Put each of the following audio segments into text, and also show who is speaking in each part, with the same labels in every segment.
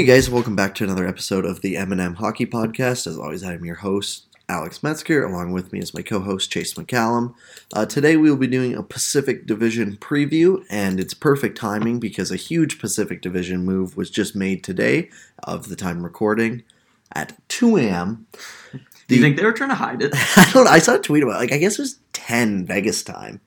Speaker 1: Hey guys, welcome back to another episode of the M&M Hockey Podcast. As always, I'm your host, Alex Metzger. Along with me is my co-host, Chase McCallum. Uh, today we will be doing a Pacific Division preview, and it's perfect timing because a huge Pacific Division move was just made today of the time recording at 2 a.m.
Speaker 2: Do you think they were trying to hide it?
Speaker 1: I don't know. I saw a tweet about it. Like, I guess it was 10 Vegas time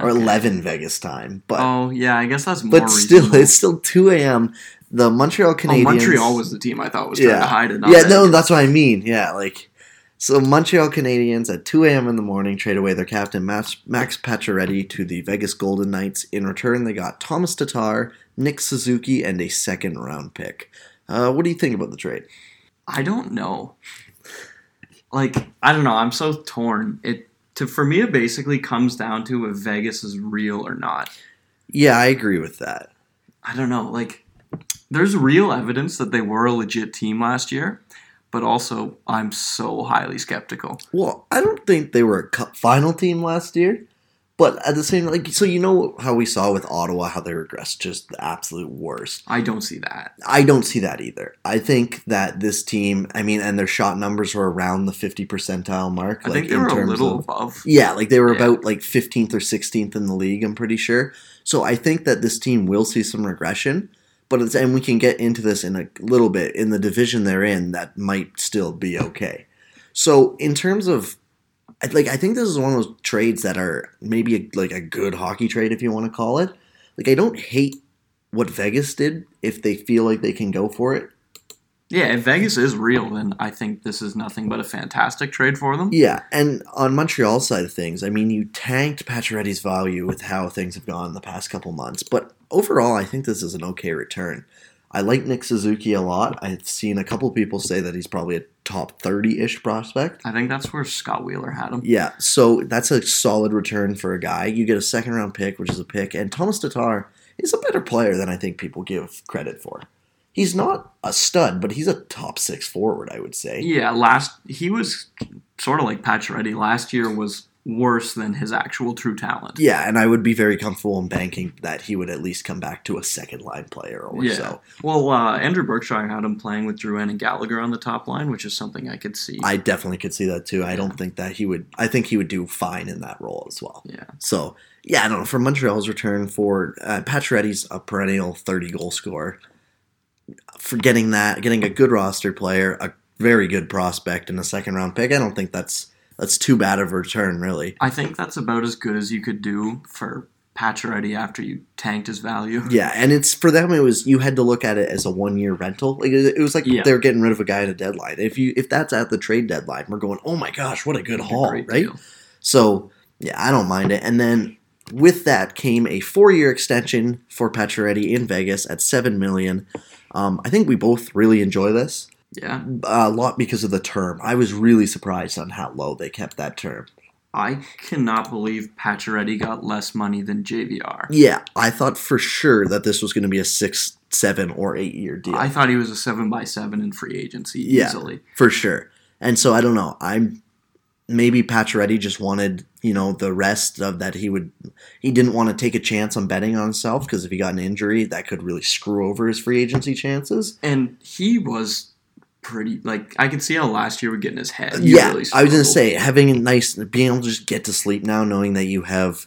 Speaker 1: or
Speaker 2: Okay.
Speaker 1: 11 Vegas time, but
Speaker 2: oh yeah, I guess that's more.
Speaker 1: but still,
Speaker 2: reasonable.
Speaker 1: it's still 2 a.m. The Montreal
Speaker 2: Oh,
Speaker 1: Canadiens.
Speaker 2: Montreal was the team I thought was trying to hide it.
Speaker 1: yeah, no, that's what I mean. Yeah, like so Montreal Canadiens at 2 a.m. in the morning trade away their captain Max, Max Pacioretty to the Vegas Golden Knights. In return, they got Thomas Tatar, Nick Suzuki, and a second round pick. Uh, what do you think about the trade?
Speaker 2: I don't know. Like I don't know. I'm so torn. It to for me it basically comes down to if Vegas is real or not.
Speaker 1: Yeah, I agree with that.
Speaker 2: I don't know. Like there's real evidence that they were a legit team last year, but also I'm so highly skeptical.
Speaker 1: Well, I don't think they were a cup final team last year, but at the same like so you know how we saw with Ottawa how they regressed just the absolute worst.
Speaker 2: I don't see that.
Speaker 1: I don't see that either. I think that this team, I mean, and their shot numbers were around the 50 percentile mark.
Speaker 2: I think they were a little above.
Speaker 1: Yeah, like they were
Speaker 2: Yeah.
Speaker 1: about like 15th or 16th in the league, I'm pretty sure. So I think that this team will see some regression, but it's, and we can get into this in a little bit in the division they're in that might still be okay. So in terms of like I think this is one of those trades that are maybe a, like a good hockey trade if you want to call it. Like I don't hate what Vegas did if they feel like they can go for it.
Speaker 2: Yeah, if Vegas is real, then I think this is nothing but a fantastic trade for them.
Speaker 1: Yeah, and on Montreal's side of things, I mean, you tanked Pacioretty's value with how things have gone in the past couple months, but overall, I think this is an okay return. I like Nick Suzuki a lot. I've seen a couple people say that he's probably a top 30 ish prospect.
Speaker 2: I think that's where Scott Wheeler had him.
Speaker 1: Yeah, so that's a solid return for a guy. You get a second round pick, which is a pick, and Thomas Tatar is a better player than I think people give credit for. He's not a stud, but he's a top six forward, I would say.
Speaker 2: Yeah, last he was sort of like Patch Pacioretty. Last year was worse than his actual true talent.
Speaker 1: Yeah, and I would be very comfortable in banking that he would at least come back to a second line player or
Speaker 2: Yeah.
Speaker 1: so.
Speaker 2: Well, uh, Andrew Berkshire had him playing with Drouin and Gallagher on the top line, which is something I could see.
Speaker 1: I definitely could see that too. I
Speaker 2: Yeah.
Speaker 1: don't think that he would. I think he would do fine in that role as well.
Speaker 2: yeah,
Speaker 1: So yeah, I don't know. For Montreal's return for uh, Pacioretty's a perennial thirty goal scorer. For getting that, getting a good roster player, a very good prospect, and a second round pick, I don't think that's that's too bad of a return, really.
Speaker 2: I think that's about as good as you could do for Pacioretty after you tanked his value.
Speaker 1: Yeah, and it's for them. It was you had to look at it as a one year rental. Like it it was like
Speaker 2: Yeah.
Speaker 1: they're getting rid of a guy at a deadline. If you if that's at the trade deadline, we're going, oh my gosh, what a good haul,
Speaker 2: Great
Speaker 1: right?
Speaker 2: deal.
Speaker 1: So yeah, I don't mind it. And then with that came a four year extension for Pacioretty in Vegas at seven million. Um, I think we both really enjoy this
Speaker 2: Yeah,
Speaker 1: a lot because of the term. I was really surprised on how low they kept that term.
Speaker 2: I cannot believe Pacioretty got less money than JVR.
Speaker 1: Yeah, I thought for sure that this was going to be a six, seven, or eight year deal.
Speaker 2: I thought he was a seven by seven in free agency
Speaker 1: Yeah.
Speaker 2: easily.
Speaker 1: for sure. And so I don't know. I'm maybe Pacioretty just wanted you know the rest of that he would he didn't want to take a chance on betting on himself because if he got an injury that could really screw over his free agency chances.
Speaker 2: And he was pretty like I could see how last year would get in his head. He
Speaker 1: yeah,
Speaker 2: really
Speaker 1: I was gonna say having a nice being able to just get to sleep now, knowing that you have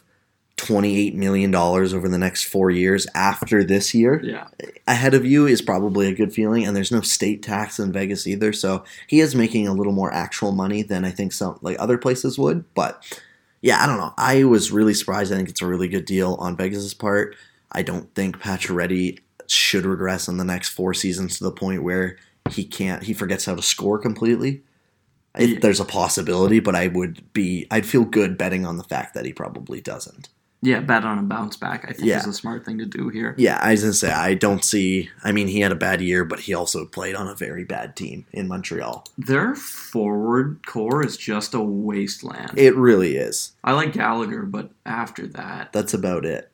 Speaker 1: twenty eight million dollars over the next four years after this year.
Speaker 2: Yeah.
Speaker 1: ahead of you is probably a good feeling and there's no state tax in Vegas either so he is making a little more actual money than I think some like other places would but yeah I don't know I was really surprised I think it's a really good deal on Vegas's part I don't think Pacioretty should regress in the next four seasons to the point where he can't he forgets how to score completely if
Speaker 2: Yeah.
Speaker 1: there's a possibility but I would be I'd feel good betting on the fact that he probably doesn't
Speaker 2: Yeah, bet on a bounce back, I think
Speaker 1: Yeah.
Speaker 2: is a smart thing to do here.
Speaker 1: Yeah, I was gonna say I don't see. I mean, he had a bad year, but he also played on a very bad team in Montreal.
Speaker 2: Their forward core is just a wasteland.
Speaker 1: It really is.
Speaker 2: I like Gallagher, but after that,
Speaker 1: That's about it.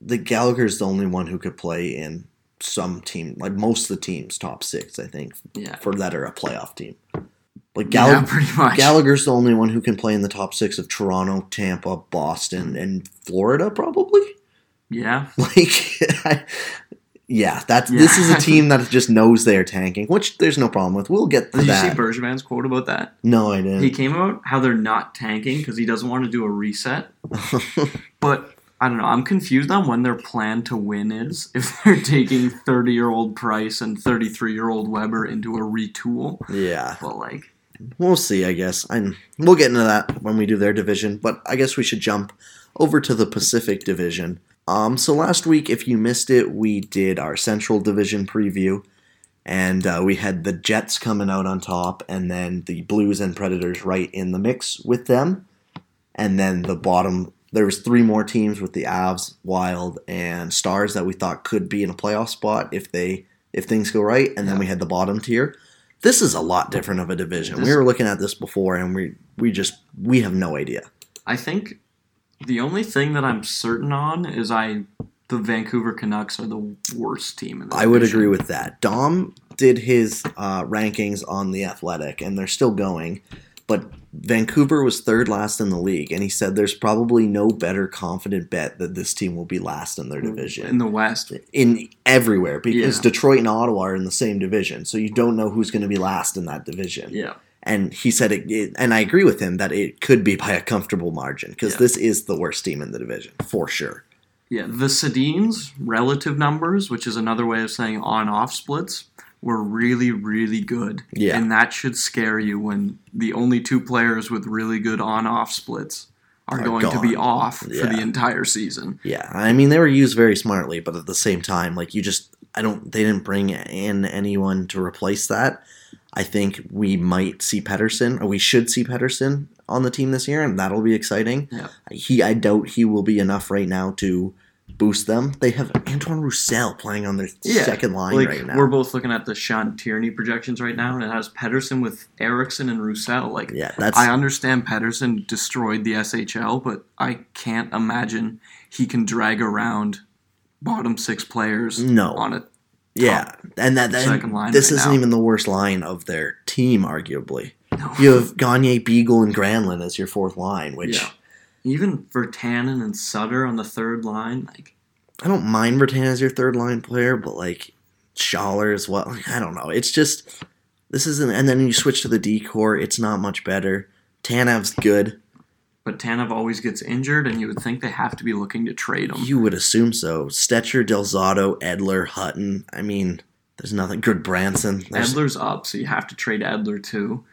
Speaker 1: The Gallagher's the only one who could play in some team, like most of the teams, top six, I think,
Speaker 2: yeah.
Speaker 1: for that are a playoff team. Like
Speaker 2: yeah,
Speaker 1: Gallagher,
Speaker 2: pretty much.
Speaker 1: Gallagher's the only one who can play in the top six of Toronto, Tampa, Boston, and Florida, probably.
Speaker 2: yeah.
Speaker 1: Like, I, Yeah, that's this is a team that just knows they're tanking, which there's no problem with. We'll get to
Speaker 2: Did you see
Speaker 1: that.
Speaker 2: Bergevin's quote about that?
Speaker 1: no, I didn't.
Speaker 2: He came out how they're not tanking because he doesn't want to do a reset. But I don't know. I'm confused on when their plan to win is. If they're taking 30 year old Price and 33 year old Weber into a retool.
Speaker 1: yeah,
Speaker 2: But like,
Speaker 1: we'll see. I guess. And we'll get into that when we do their division. But I guess we should jump over to the Pacific Division. Um, so last week, if you missed it, we did our Central Division preview, and uh, we had the Jets coming out on top, and then the Blues and Predators right in the mix with them, and then the bottom. There was three more teams with the Avs, Wild, and Stars that we thought could be in a playoff spot if they if things go right, and then
Speaker 2: Yeah.
Speaker 1: we had the bottom tier. This is a lot different of a division. we were looking at this before, and we we just we have no idea.
Speaker 2: I think the only thing that I'm certain on is I. The Vancouver Canucks are the worst team in the
Speaker 1: I would agree with that. Dom did his uh, rankings on the Athletic, and they're still going. But Vancouver was third last in the league, and he said there's probably no better confident bet that this team will be last in their mm, division
Speaker 2: in the West.
Speaker 1: in everywhere because
Speaker 2: Yeah.
Speaker 1: Detroit and Ottawa are in the same division, so you don't know who's going to be last in that division.
Speaker 2: Yeah.
Speaker 1: And he said it, it, and I agree with him that it could be by a comfortable margin because
Speaker 2: Yeah.
Speaker 1: this is the worst team in the division for sure.
Speaker 2: Yeah, the Sedins relative numbers, which is another way of saying on-off splits, were really, really good.
Speaker 1: Yeah.
Speaker 2: and that should scare you when the only two players with really good on-off splits are,
Speaker 1: Are
Speaker 2: going to be
Speaker 1: gone.
Speaker 2: off for the entire season.
Speaker 1: Yeah, I mean they were used very smartly, but at the same time, like you just I don't they didn't bring in anyone to replace that. I think we might see Pettersson, or we should see Pettersson on the team this year, and that'll be exciting.
Speaker 2: Yeah.
Speaker 1: He I doubt he will be enough right now to boost them. They have Antoine Roussel playing on their
Speaker 2: Yeah,
Speaker 1: second line
Speaker 2: Like
Speaker 1: right now.
Speaker 2: we're both looking at the Sean Tierney projections right now, and it has Pettersson with Eriksson and Roussel. Like
Speaker 1: yeah, that's
Speaker 2: I understand Pettersson destroyed the SHL, but I can't imagine he can drag around bottom six players
Speaker 1: No.
Speaker 2: on it.
Speaker 1: yeah, and that, that
Speaker 2: second line
Speaker 1: this
Speaker 2: right
Speaker 1: isn't
Speaker 2: now.
Speaker 1: even the worst line of their team, arguably.
Speaker 2: No.
Speaker 1: You have Gagner, Beagle, and Granlund as your fourth line, which.
Speaker 2: Yeah. Even Virtanen and Sutter on the third line, like
Speaker 1: I don't mind Bertan as your third line player, but like Schaller as well. I don't know. It's just this isn't. And then you switch to the D core. It's not much better. Tanev's good.
Speaker 2: but Tanev always gets injured, and you would think they have to be looking to trade him.
Speaker 1: You would assume so. Stecher, Delzato, Edler, Hutton. I mean, there's nothing. Gudbranson. There's,
Speaker 2: Edler's up, so you have to trade Edler too.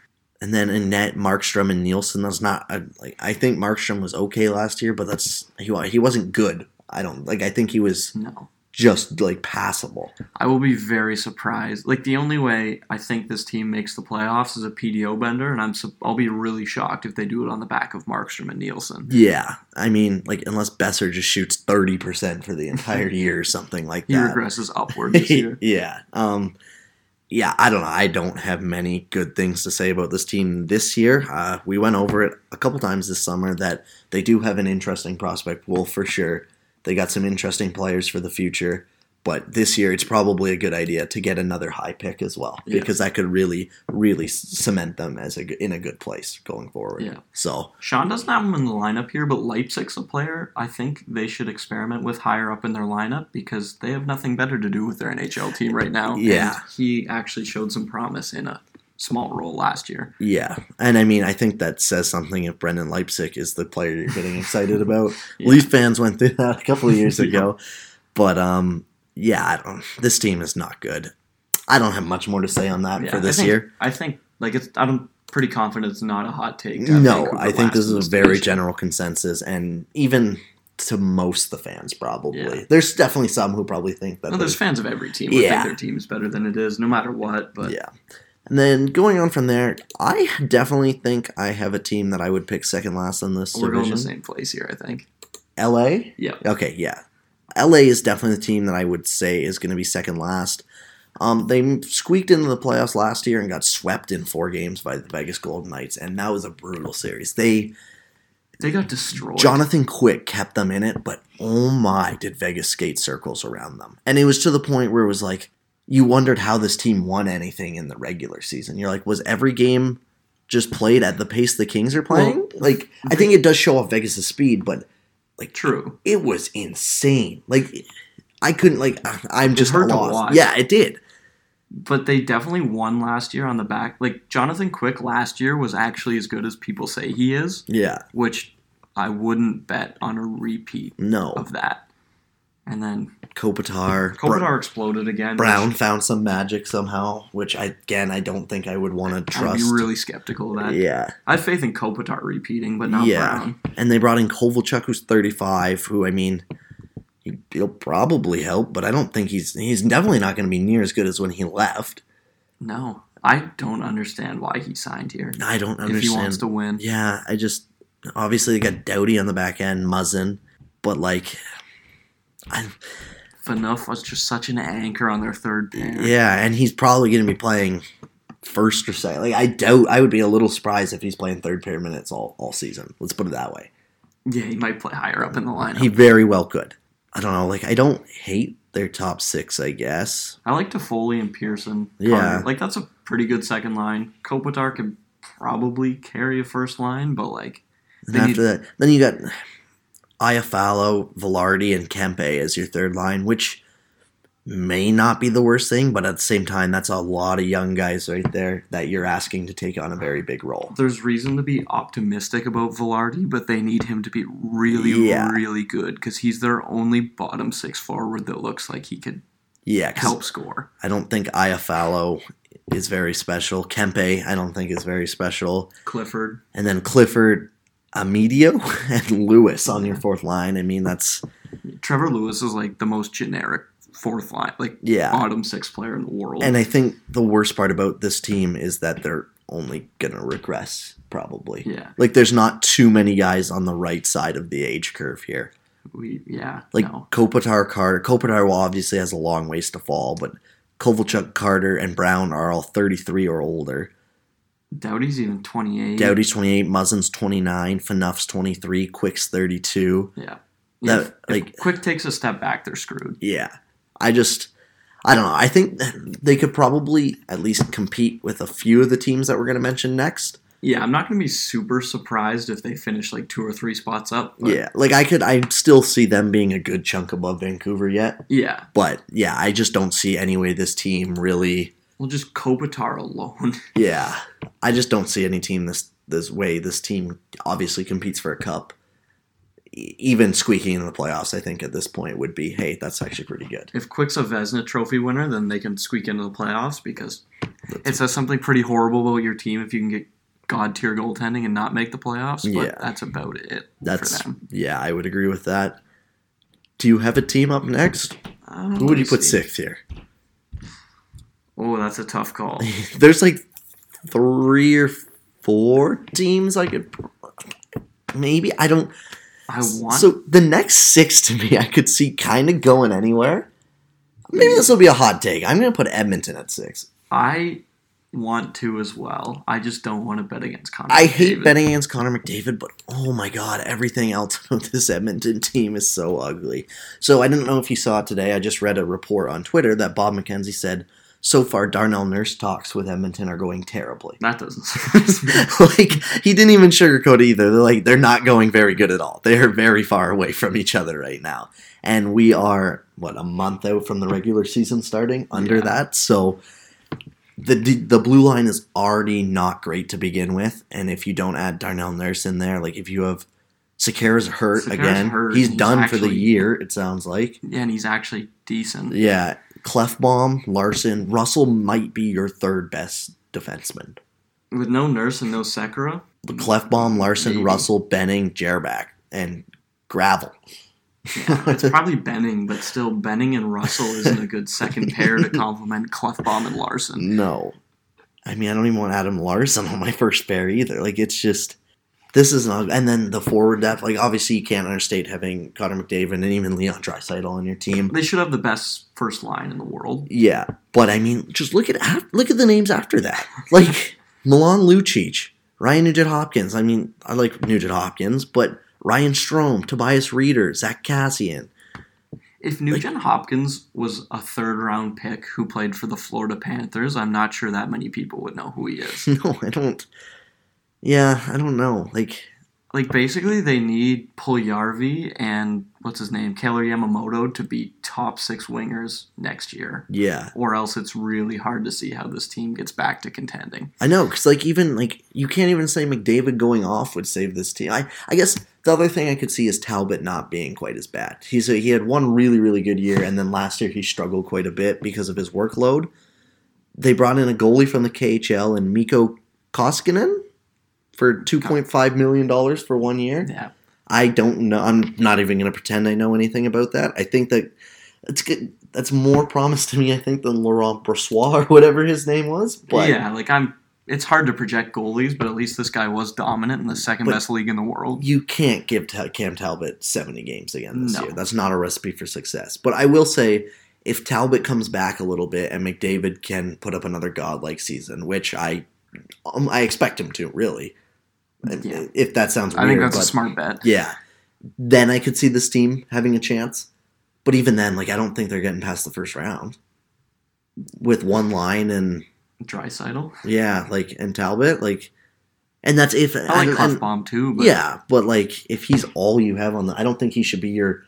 Speaker 1: And then Annette Markstrom and Nilsson. That's not a, like I think Markstrom was okay last year, but that's he he wasn't good. I don't like. I think he was
Speaker 2: No,
Speaker 1: just like passable.
Speaker 2: I will be very surprised. Like the only way I think this team makes the playoffs is a PDO bender, and I'm I'll be really shocked if they do it on the back of Markstrom and Nilsson.
Speaker 1: Yeah, I mean, like unless Boeser just shoots thirty percent for the entire year or something like that.
Speaker 2: He regresses upward this year.
Speaker 1: yeah, um, yeah. I don't know. I don't have many good things to say about this team this year. Uh, we went over it a couple times this summer that they do have an interesting prospect pool for sure. They got some interesting players for the future. But this year, it's probably a good idea to get another high pick as well,
Speaker 2: Yeah.
Speaker 1: because that could really, really cement them as a, in a good place going forward.
Speaker 2: Yeah.
Speaker 1: So
Speaker 2: Sean doesn't have him in the lineup here, but Leipsic's a player I think they should experiment with higher up in their lineup because they have nothing better to do with their NHL team right now.
Speaker 1: Yeah.
Speaker 2: And he actually showed some promise in a small role last year.
Speaker 1: Yeah, and I mean, I think that says something if Brendan Leipsic is the player you're getting excited about.
Speaker 2: Yeah.
Speaker 1: Leaf fans went through that a couple of years ago, but um, yeah, I don't. This team is not good. I don't have much more to say on that
Speaker 2: Yeah,
Speaker 1: for
Speaker 2: I
Speaker 1: this
Speaker 2: think-
Speaker 1: year.
Speaker 2: I think like it's I'm pretty confident it's not a hot take.
Speaker 1: No, I think this is a very
Speaker 2: division.
Speaker 1: general consensus, and even to most the fans, probably.
Speaker 2: Yeah.
Speaker 1: There's definitely some who probably think that.
Speaker 2: Well, there's fans of every team who
Speaker 1: Yeah.
Speaker 2: think their team is better than it is, no matter what. But
Speaker 1: yeah. And then going on from there, I definitely think I have a team that I would pick second last in this
Speaker 2: we're going the same place here. I think.
Speaker 1: L.A.
Speaker 2: Yeah.
Speaker 1: Okay, yeah. LA is definitely the team that I would say is going to be second last. Um, they squeaked into the playoffs last year and got swept in four games by the Vegas Golden Knights, and that was a brutal series. They
Speaker 2: They got destroyed.
Speaker 1: Jonathan Quick kept them in it, but oh my, did Vegas skate circles around them? And it was to the point where it was like you wondered how this team won anything in the regular season. You're like, was every game just played at the pace the Kings are playing?
Speaker 2: Well,
Speaker 1: like, I think it does show off Vegas' speed, but Like
Speaker 2: true.
Speaker 1: it was insane. Like I couldn't like. I'm just
Speaker 2: hurt to
Speaker 1: lost.
Speaker 2: watch.
Speaker 1: Yeah, it did.
Speaker 2: But they definitely won last year on the back. Like Jonathan Quick last year was actually as good as people say he is,
Speaker 1: Yeah,
Speaker 2: which I wouldn't bet on a repeat
Speaker 1: no.
Speaker 2: of that. And then
Speaker 1: Kopitar, Br-
Speaker 2: Kopitar exploded again.
Speaker 1: Brown
Speaker 2: which
Speaker 1: found some magic somehow, which I again I don't think I would want to
Speaker 2: I'd
Speaker 1: trust.
Speaker 2: be really skeptical of that.
Speaker 1: yeah,
Speaker 2: I have faith in Kopitar repeating, but not
Speaker 1: Yeah.
Speaker 2: Brown.
Speaker 1: and they brought in Kovalchuk, who's 35, who I mean, he- he'll probably help, but I don't think he's he's definitely not going to be near as good as when he left.
Speaker 2: No, I don't understand why he signed here.
Speaker 1: I don't
Speaker 2: If he wants to win,
Speaker 1: Yeah, I just obviously they got Doughty on the back end, Muzzin, but like, I
Speaker 2: Phaneuf was just such an anchor on their third pair.
Speaker 1: yeah, and he's probably going to be playing first or second. Like I doubt I would be a little surprised if he's playing third pair minutes all all season. Let's put it that way.
Speaker 2: Yeah, he might play higher up in the lineup.
Speaker 1: He very well could. I don't know. Like I don't hate their top six. I guess.
Speaker 2: I like Toffoli and Pearson.
Speaker 1: Yeah.
Speaker 2: Carter. Like that's a pretty good second line. Kopitar could probably carry a first line, but like
Speaker 1: And after that, then you got Iafallo, Vilardi, and Kempe as your third line, which may not be the worst thing, but at the same time, that's a lot of young guys right there that you're asking to take on a very big role.
Speaker 2: there's reason to be optimistic about Vilardi, but they need him to be really,
Speaker 1: Yeah.
Speaker 2: really good because he's their only bottom six forward that looks like he could
Speaker 1: Yeah,
Speaker 2: help score.
Speaker 1: I don't think Iafallo is very special. Kempe, I don't think is very special.
Speaker 2: Clifford,
Speaker 1: And then Clifford, Amadio, and Lewis on your fourth line. I mean, that's
Speaker 2: Trevor Lewis is like the most generic fourth line, like
Speaker 1: yeah.
Speaker 2: bottom six player in the world.
Speaker 1: And I think the worst part about this team is that they're only gonna regress, probably.
Speaker 2: yeah,
Speaker 1: Like, there's not too many guys on the right side of the age curve here.
Speaker 2: we yeah
Speaker 1: Like
Speaker 2: no.
Speaker 1: Kopitar, Carter. Kopitar will obviously has a long ways to fall, but Kovalchuk, Carter, and Brown are all 33 or older.
Speaker 2: Doughty's even twenty eight.
Speaker 1: Doughty's 28, Muzzin's 29, Phaneuf's 23, Quick's 32.
Speaker 2: Yeah.
Speaker 1: That,
Speaker 2: if, if Quick takes a step back, they're screwed.
Speaker 1: Yeah. I just, I don't know. I think they could probably at least compete with a few of the teams that we're going to mention next.
Speaker 2: Yeah, I'm not going to be super surprised if they finish like two or three spots up. but-
Speaker 1: Yeah. Like, I could, I still see them being a good chunk above Vancouver yet.
Speaker 2: Yeah.
Speaker 1: But yeah, I just don't see any way this team really.
Speaker 2: Well, just Kopitar alone.
Speaker 1: Yeah. I just don't see any team this this way. This team obviously competes for a cup. E- Even squeaking in the playoffs, I think at this point would be, hey, that's actually pretty good.
Speaker 2: if Quick's a Vezina Trophy winner, then they can squeak into the playoffs because it says something pretty horrible about your team if you can get god tier goaltending and not make the playoffs. But
Speaker 1: Yeah.
Speaker 2: that's about it
Speaker 1: That's
Speaker 2: for them.
Speaker 1: yeah, I would agree with that. Do you have a team up next?
Speaker 2: Uh,
Speaker 1: Who would you put
Speaker 2: see.
Speaker 1: sixth here?
Speaker 2: Oh, that's a tough call.
Speaker 1: There's like three or four teams I could maybe I don't.
Speaker 2: I want.
Speaker 1: So the next six to me, I could see kind of going anywhere. Maybe this will be a hot take. I'm going to put Edmonton at six.
Speaker 2: I want to as well. I just don't want to bet against Connor.
Speaker 1: I hate
Speaker 2: McDavid.
Speaker 1: betting against Connor McDavid, but oh my god, everything else about this Edmonton team is so ugly. So I didn't know if you saw it today. I just read a report on Twitter that Bob McKenzie said so far Darnell Nurse talks with Edmonton are going terribly.
Speaker 2: That doesn't surprise me.
Speaker 1: like he didn't even sugarcoat either. They're like they're not going very good at all. They're very far away from each other right now. And we are what a month out from the regular season starting under
Speaker 2: Yeah.
Speaker 1: that. So the the blue line is already not great to begin with. And if you don't add Darnell Nurse in there, like if you have Sekera's hurt
Speaker 2: Sekera's
Speaker 1: again,
Speaker 2: hurt,
Speaker 1: he's
Speaker 2: he's
Speaker 1: done for the year. It sounds like.
Speaker 2: Yeah, and he's actually decent.
Speaker 1: Yeah, Klefbom, Larsson, Russell might be your third best defenseman.
Speaker 2: With no nurse and no
Speaker 1: The Klefbom, Larsson,
Speaker 2: Maybe.
Speaker 1: Russell, Benning, Jerback, and Gravel.
Speaker 2: yeah, it's probably Benning, but still, Benning and Russell isn't a good second pair to complement Klefbom and Larsson.
Speaker 1: No. I mean, I don't even want Adam Larsson on my first pair either. Like, it's just. This is not. And then the forward depth. Like, obviously, you can't understate having Connor McDavid and even Leon Draisaitl on your team.
Speaker 2: They should have the best first line in the world.
Speaker 1: Yeah, but I mean, just look at look at the names after that. Like Milan Lucic, Ryan Nugent Hopkins. I mean, I like Nugent Hopkins, but Ryan Strome, Tobias Rieder, Zach Kassian.
Speaker 2: If Nugent Hopkins was a third round pick who played for the Florida Panthers, I'm not sure that many people would know who he is.
Speaker 1: No, I don't. Yeah, I don't know. Like,
Speaker 2: like basically they need Puljärvi and what's his name, Kailer Yamamoto to be top six wingers next year.
Speaker 1: Yeah,
Speaker 2: Or else it's really hard to see how this team gets back to contending.
Speaker 1: I know because like even like you can't even say McDavid going off would save this team. I I guess the other thing I could see is Talbot not being quite as bad. He's a, he had one really really good year, and then last year he struggled quite a bit because of his workload. They brought in a goalie from the KHL and Mikko Koskinen for two point five million dollars for one year.
Speaker 2: Yeah.
Speaker 1: I don't know. I'm not even going to pretend I know anything about that. I think that it's good. That's more promise to me, I think, than Laurent Brossoit or whatever his name was. But
Speaker 2: yeah, like I'm it's hard to project goalies, but at least this guy was dominant in the second best league in the world.
Speaker 1: you can't give Cam Talbot 70 games again this
Speaker 2: No.
Speaker 1: year. That's not a recipe for success. But I will say, if Talbot comes back a little bit and McDavid can put up another godlike season, which I um, I expect him to, really.
Speaker 2: Yeah.
Speaker 1: If that sounds weird.
Speaker 2: I think that's a smart bet.
Speaker 1: Yeah. Then I could see this team having a chance. But even then, like I don't think they're getting past the first round. With one line and
Speaker 2: Draisaitl.
Speaker 1: yeah, like and Talbot, like and that's if
Speaker 2: I like
Speaker 1: and-
Speaker 2: Klefbom too, but
Speaker 1: yeah, but like if he's all you have on the, I don't think he should be your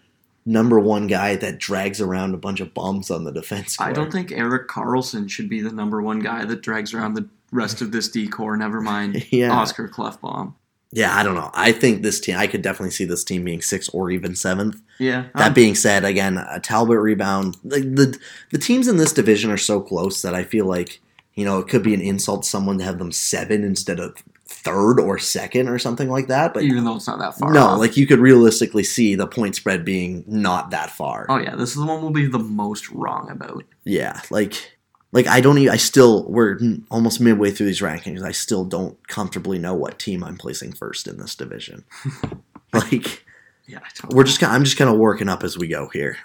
Speaker 1: number one guy that drags around a bunch of bums on the defense.
Speaker 2: I don't think Erik Karlsson should be the number one guy that drags around the rest of this D core. Never mind
Speaker 1: Yeah,
Speaker 2: Oscar Klefbom.
Speaker 1: yeah, I don't know. I think this team. I could definitely see this team being sixth or even seventh.
Speaker 2: Yeah,
Speaker 1: That being said, again, a Talbot rebound. Like the the teams in this division are so close that I feel like you know it could be an insult to someone to have them seven instead of third or second or something like that. But
Speaker 2: even though it's not that far.
Speaker 1: no,
Speaker 2: off.
Speaker 1: like you could realistically see the point spread being not that far.
Speaker 2: oh yeah, this is the one we'll be the most wrong about.
Speaker 1: Yeah, like like I don't. even I still we're almost midway through these rankings. I still don't comfortably know what team I'm placing first in this division. like
Speaker 2: Yeah, I don't
Speaker 1: we're just. I'm just kind of working up as we go here.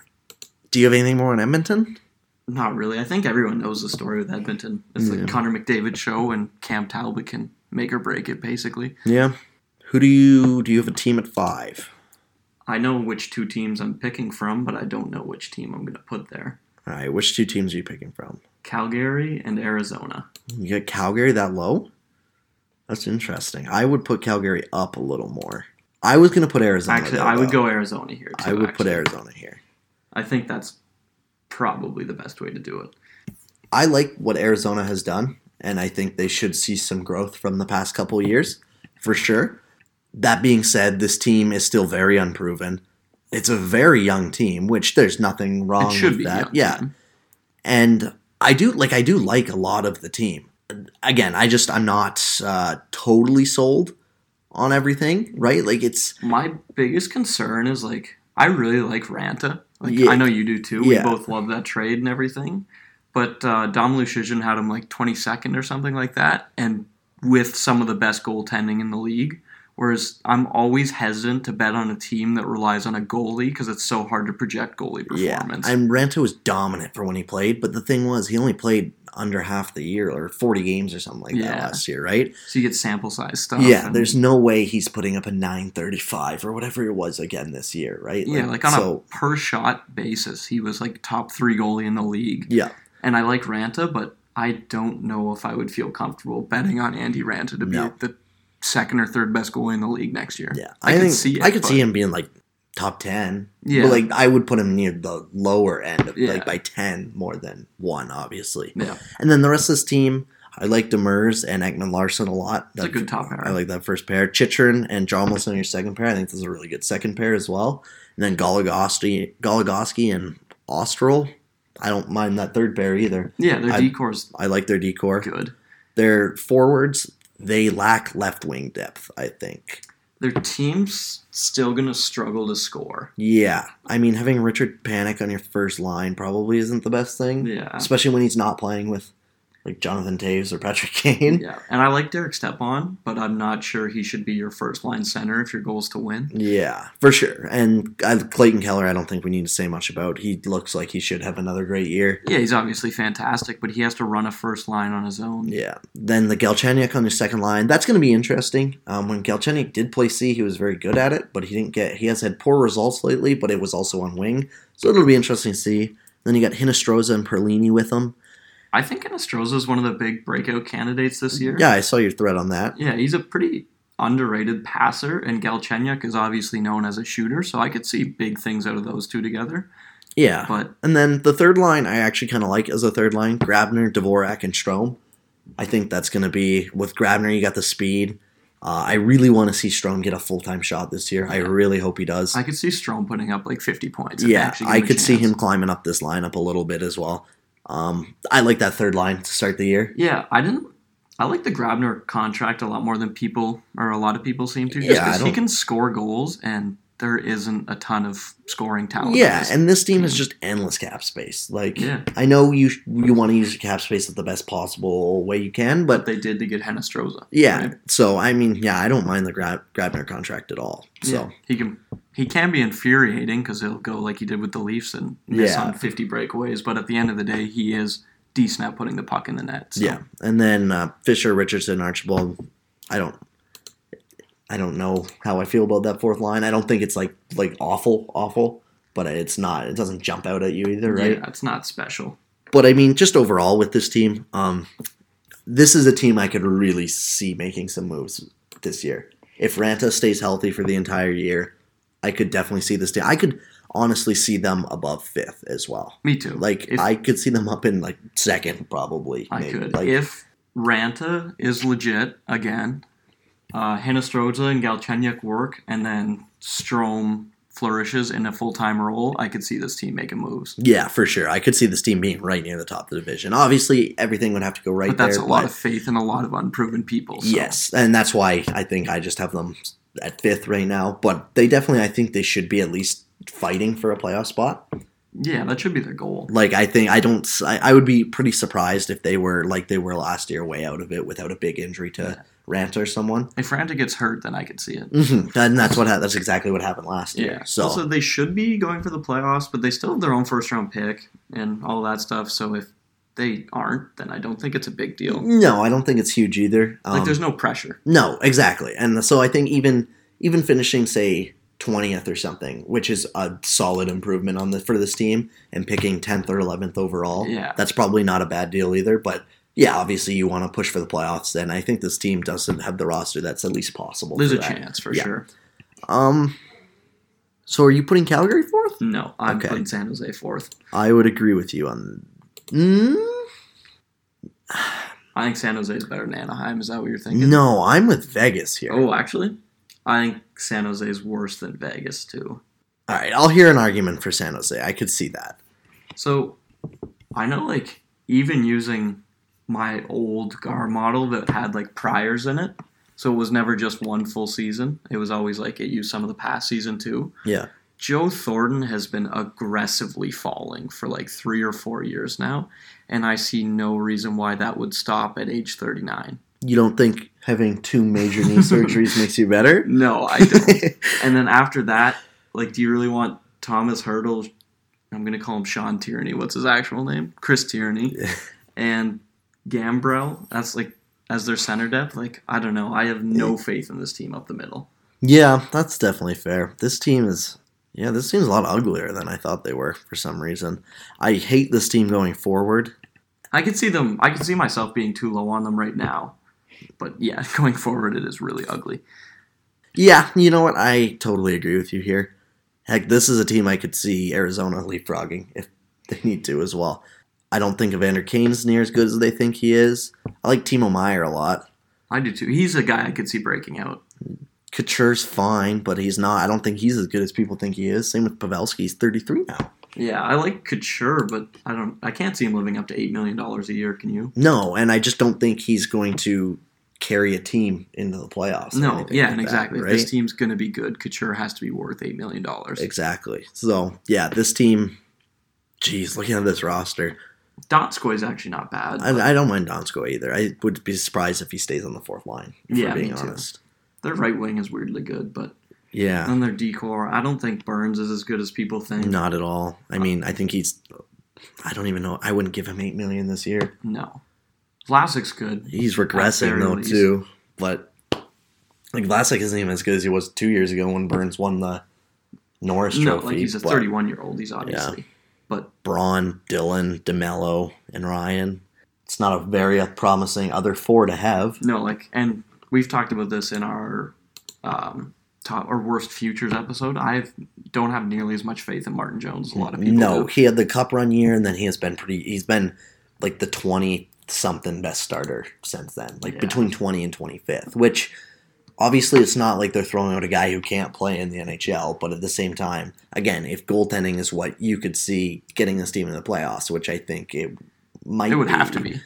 Speaker 1: Do you have anything more on Edmonton?
Speaker 2: Not really. I think everyone knows the story with Edmonton. It's
Speaker 1: Yeah.
Speaker 2: the Connor McDavid show, and Cam Talbot can make or break it. Basically,
Speaker 1: Yeah. Who do you do? You have a team at five.
Speaker 2: I know which two teams I'm picking from, but I don't know which team I'm going to put there.
Speaker 1: All right. Which two teams are you picking from?
Speaker 2: Calgary and Arizona.
Speaker 1: You got Calgary that low. That's interesting. I would put Calgary up a little more. I was going to put Arizona.
Speaker 2: Actually, I would
Speaker 1: though.
Speaker 2: go Arizona here. Too,
Speaker 1: I would put. Arizona here.
Speaker 2: I think that's probably the best way to do it.
Speaker 1: I like what Arizona has done, and I think they should see some growth from the past couple years, for sure. That being said, this team is still very unproven. It's a very young team, which there's nothing wrong with that. yeah,
Speaker 2: team.
Speaker 1: and I do like I do like a lot of the team. Again, I just I'm not uh, totally sold on everything. Right? Like it's
Speaker 2: My biggest concern is like I really like Raanta. Like
Speaker 1: Yeah.
Speaker 2: I know you do too. We
Speaker 1: Yeah.
Speaker 2: both love that trade and everything. But uh, Dom Lucian had him like 22nd or something like that, and with some of the best goaltending in the league. Whereas I'm always hesitant to bet on a team that relies on a goalie because it's so hard to project goalie performance. yeah.
Speaker 1: And Raanta was dominant for when he played, but the thing was he only played under half the year or 40 games or something like that last year, right?
Speaker 2: so you get sample size stuff.
Speaker 1: Yeah,
Speaker 2: and-
Speaker 1: there's no way he's putting up a 935 or whatever it was again this year, right?
Speaker 2: yeah, like on
Speaker 1: so,
Speaker 2: a per shot basis, he was like top three goalie in the league.
Speaker 1: yeah,
Speaker 2: And I like Raanta, but I don't know if I would feel comfortable betting on Antti Raanta to be
Speaker 1: No.
Speaker 2: the second or third best goalie in the league next year.
Speaker 1: yeah.
Speaker 2: I
Speaker 1: I,
Speaker 2: could
Speaker 1: think
Speaker 2: see it,
Speaker 1: I could
Speaker 2: but-
Speaker 1: see him being like top 10.
Speaker 2: Yeah.
Speaker 1: But like I would put him near the lower end, of,
Speaker 2: Yeah.
Speaker 1: like by 10 more than one, obviously.
Speaker 2: Yeah.
Speaker 1: And then the rest of this team, I like Demers and Ekman Larsson a lot.
Speaker 2: It's a good top pair.
Speaker 1: I like that first pair. Chychrun and Hjalmarsson your second pair. I think this is a really good second pair as well. And then Goligoski, Goligoski and Austral. I don't mind that third pair either.
Speaker 2: Yeah, their
Speaker 1: I-
Speaker 2: D core's
Speaker 1: I like their D core.
Speaker 2: good.
Speaker 1: Their forwards, they lack left wing depth, I think.
Speaker 2: Their team's still gonna struggle to score.
Speaker 1: Yeah. I mean, having Richard Panik on your first line probably isn't the best thing.
Speaker 2: Yeah.
Speaker 1: Especially when he's not playing with like Jonathan Toews or Patrick Kane.
Speaker 2: Yeah. And I like Derek Stepan, but I'm not sure he should be your first line center if your goal is to win.
Speaker 1: Yeah, for sure. And Clayton Keller, I don't think we need to say much about. He looks like he should have another great year.
Speaker 2: Yeah, he's obviously fantastic, but he has to run a first line on his own.
Speaker 1: Yeah. Then the Galchenyuk on your second line. That's going to be interesting. Um, when Galchenyuk did play C, he was very good at it, but he didn't get. He has had poor results lately, but it was also on wing, so it'll be interesting to see. Then you got Hinostroza and Perlini with him.
Speaker 2: I think Hinostroza is one of the big breakout candidates this year.
Speaker 1: Yeah, I saw your thread on that.
Speaker 2: Yeah, he's a pretty underrated passer, and Galchenyuk is obviously known as a shooter, so I could see big things out of those two together.
Speaker 1: Yeah.
Speaker 2: But
Speaker 1: And then the third line, I actually kind of like as a third line Grabner, Dvorak, and Strome. I think that's going to be with Grabner, you got the speed. Uh, I really want to see Strome get a full time shot this year. I really hope he does.
Speaker 2: I could see Strome putting up like 50 points.
Speaker 1: yeah, I could see him climbing up this lineup a little bit as well. Um, I like that third line to start the year.
Speaker 2: Yeah, I didn't. I like the Grabner contract a lot more than people or a lot of people seem to.
Speaker 1: Yeah,
Speaker 2: because he can score goals and there isn't a ton of scoring talent.
Speaker 1: Yeah, and this team is just endless cap space. Like,
Speaker 2: Yeah.
Speaker 1: I know you you want to use your cap space at the best possible way you can,
Speaker 2: But
Speaker 1: but
Speaker 2: they did to get Hinostroza.
Speaker 1: yeah.
Speaker 2: right?
Speaker 1: So I mean, yeah, I don't mind the Grab- Grabner contract at all. So
Speaker 2: Yeah, he can he can be infuriating because he'll go like he did with the Leafs and miss
Speaker 1: Yeah.
Speaker 2: on 50 breakaways. But at the end of the day, he is decent at putting the puck in the net. So.
Speaker 1: Yeah, and then uh, Fischer, Richardson, Archibald. I don't, I don't know how I feel about that fourth line. I don't think it's like like awful, awful, but it's not. It doesn't jump out at you either, right?
Speaker 2: Yeah, it's not special.
Speaker 1: But I mean, just overall with this team, um, this is a team I could really see making some moves this year. If Raanta stays healthy for the entire year, I could definitely see this team. I could honestly see them above fifth as well.
Speaker 2: Me too.
Speaker 1: Like
Speaker 2: if
Speaker 1: I could see them up in like second, probably.
Speaker 2: I
Speaker 1: maybe.
Speaker 2: could,
Speaker 1: Like,
Speaker 2: if Raanta is legit again, uh, Hinostroza and Galchenyuk work, and then Strome flourishes in a full time role, I could see this team making moves.
Speaker 1: Yeah, for sure. I could see this team being right near the top of the division. Obviously, everything would have to go right
Speaker 2: But that's
Speaker 1: there.
Speaker 2: a lot of faith in a lot of unproven people. So.
Speaker 1: yes, and that's why I think I just have them at fifth right now. But they definitely, I think they should be at least fighting for a playoff spot.
Speaker 2: Yeah, that should be their goal.
Speaker 1: Like I think I don't. I, I would be pretty surprised if they were like they were last year, way out of it without a big injury to
Speaker 2: Yeah.
Speaker 1: Rant or someone.
Speaker 2: If Raanta gets hurt, then I could see it.
Speaker 1: hmm And that's what ha- that's exactly what happened last year. So
Speaker 2: also, they should be going for the playoffs, but they still have their own first round pick and all that stuff. So if they aren't, then I don't think it's a big deal.
Speaker 1: no, I don't think it's huge either.
Speaker 2: Like,
Speaker 1: Um,
Speaker 2: there's no pressure.
Speaker 1: No, exactly. And so I think even even finishing say 20th or something, which is a solid improvement on the for this team and picking 10th or 11th overall.
Speaker 2: Yeah.
Speaker 1: That's probably not a bad deal either, but yeah, obviously you want to push for the playoffs and I think this team doesn't have the roster that's at least possible.
Speaker 2: There's a
Speaker 1: that.
Speaker 2: chance for
Speaker 1: Yeah.
Speaker 2: sure.
Speaker 1: Um so are you putting Calgary fourth?
Speaker 2: No, I'm
Speaker 1: Okay.
Speaker 2: putting San Jose fourth.
Speaker 1: I would agree with you on mm,
Speaker 2: I think San Jose is better than Anaheim. Is that what you're thinking?
Speaker 1: No, I'm with Vegas here.
Speaker 2: Oh, actually, I think San Jose is worse than Vegas too.
Speaker 1: All right, I'll hear an argument for San Jose. I could see that.
Speaker 2: So I know, like, even using my old GAR model that had like priors in it, so it was never just one full season. It was always like it used some of the past season too.
Speaker 1: Yeah.
Speaker 2: Joe Thornton has been aggressively falling for like three or four years now, and I see no reason why that would stop at age 39.
Speaker 1: You don't think having two major knee surgeries makes you better?
Speaker 2: No, I don't. and then after that, like, do you really want Thomas Hertl? I'm gonna call him Sean Tierney. What's his actual name? Chris Tierney. and Gambrell. That's like as their center depth. Like I don't know. I have no faith in this team up the middle.
Speaker 1: yeah, that's definitely fair. This team is yeah, this team's a lot uglier than I thought they were for some reason. I hate this team going forward.
Speaker 2: I could see them. I could see myself being too low on them right now. But yeah, going forward, it is really ugly.
Speaker 1: Yeah, you know what? I totally agree with you here. Heck, this is a team I could see Arizona leapfrogging if they need to as well. I don't think Evander Kane's near as good as they think he is. I like Timo Meier a lot.
Speaker 2: I do too. He's a guy I could see breaking out.
Speaker 1: Couture's fine, but he's not. I don't think he's as good as people think he is. Same with Pavelski. He's 33 now.
Speaker 2: Yeah, I like Couture, but I don't. I can't see him living up to eight million dollars a year. Can you?
Speaker 1: No, and I just don't think he's going to carry a team into the playoffs.
Speaker 2: No. Yeah,
Speaker 1: like
Speaker 2: and
Speaker 1: that,
Speaker 2: exactly.
Speaker 1: right?
Speaker 2: If this team's gonna be good, Couture has to be worth eight million dollars.
Speaker 1: Exactly. So yeah, this team. Geez, looking at this roster,
Speaker 2: Donskoy is actually not bad.
Speaker 1: I, I don't mind Donsko either. I would be surprised if he stays on the fourth line. If
Speaker 2: Yeah,
Speaker 1: we're being
Speaker 2: me too. Their right wing is weirdly good, but
Speaker 1: Yeah,
Speaker 2: and their D core. I don't think Burns is as good as people think.
Speaker 1: not at all. I uh, mean, I think he's. I don't even know. I wouldn't give him eight million this year.
Speaker 2: No. Vlasic's good.
Speaker 1: He's regressing though
Speaker 2: least.
Speaker 1: too, but like Vlasic isn't even as good as he was two years ago when Burns won the Norris
Speaker 2: No,
Speaker 1: Trophy.
Speaker 2: like he's a 31 year old. He's obviously. But
Speaker 1: Braun, Dylan, Demelo, and Ryan. It's not a very promising other four to have.
Speaker 2: no, like, and we've talked about this in our um, top or worst futures episode. I don't have nearly as much faith in Martin Jones a lot of people.
Speaker 1: No,
Speaker 2: do.
Speaker 1: he had the cup run year, and then he has been pretty. He's been like the twenty something best starter since then, like
Speaker 2: Yeah.
Speaker 1: between twenty and twenty fifth. Which obviously it's not like they're throwing out a guy who can't play in the NHL, but at the same time, again, if goaltending is what you could see getting this team in the playoffs, which I think it might,
Speaker 2: it would
Speaker 1: be,
Speaker 2: have to be.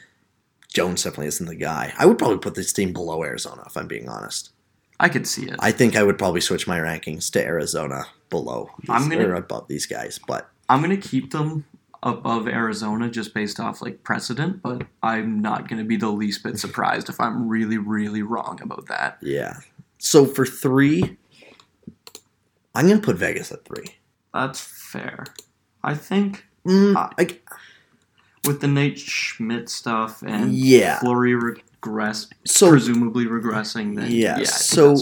Speaker 1: Jones definitely isn't the guy. I would probably put this team below Arizona if I'm being honest.
Speaker 2: I could see it.
Speaker 1: I think I would probably switch my rankings to Arizona below these,
Speaker 2: I'm gonna-
Speaker 1: or above these guys, but
Speaker 2: I'm gonna keep them above Arizona just based off like precedent, but I'm not gonna be the least bit surprised if I'm really, really wrong about that.
Speaker 1: yeah. So for three, I'm gonna put Vegas at three.
Speaker 2: That's fair. I think
Speaker 1: Mm, I,
Speaker 2: with the Nate Schmidt stuff and
Speaker 1: Yeah.
Speaker 2: Fleury regress,
Speaker 1: so
Speaker 2: presumably regressing, then
Speaker 1: Yeah,
Speaker 2: yeah,
Speaker 1: so-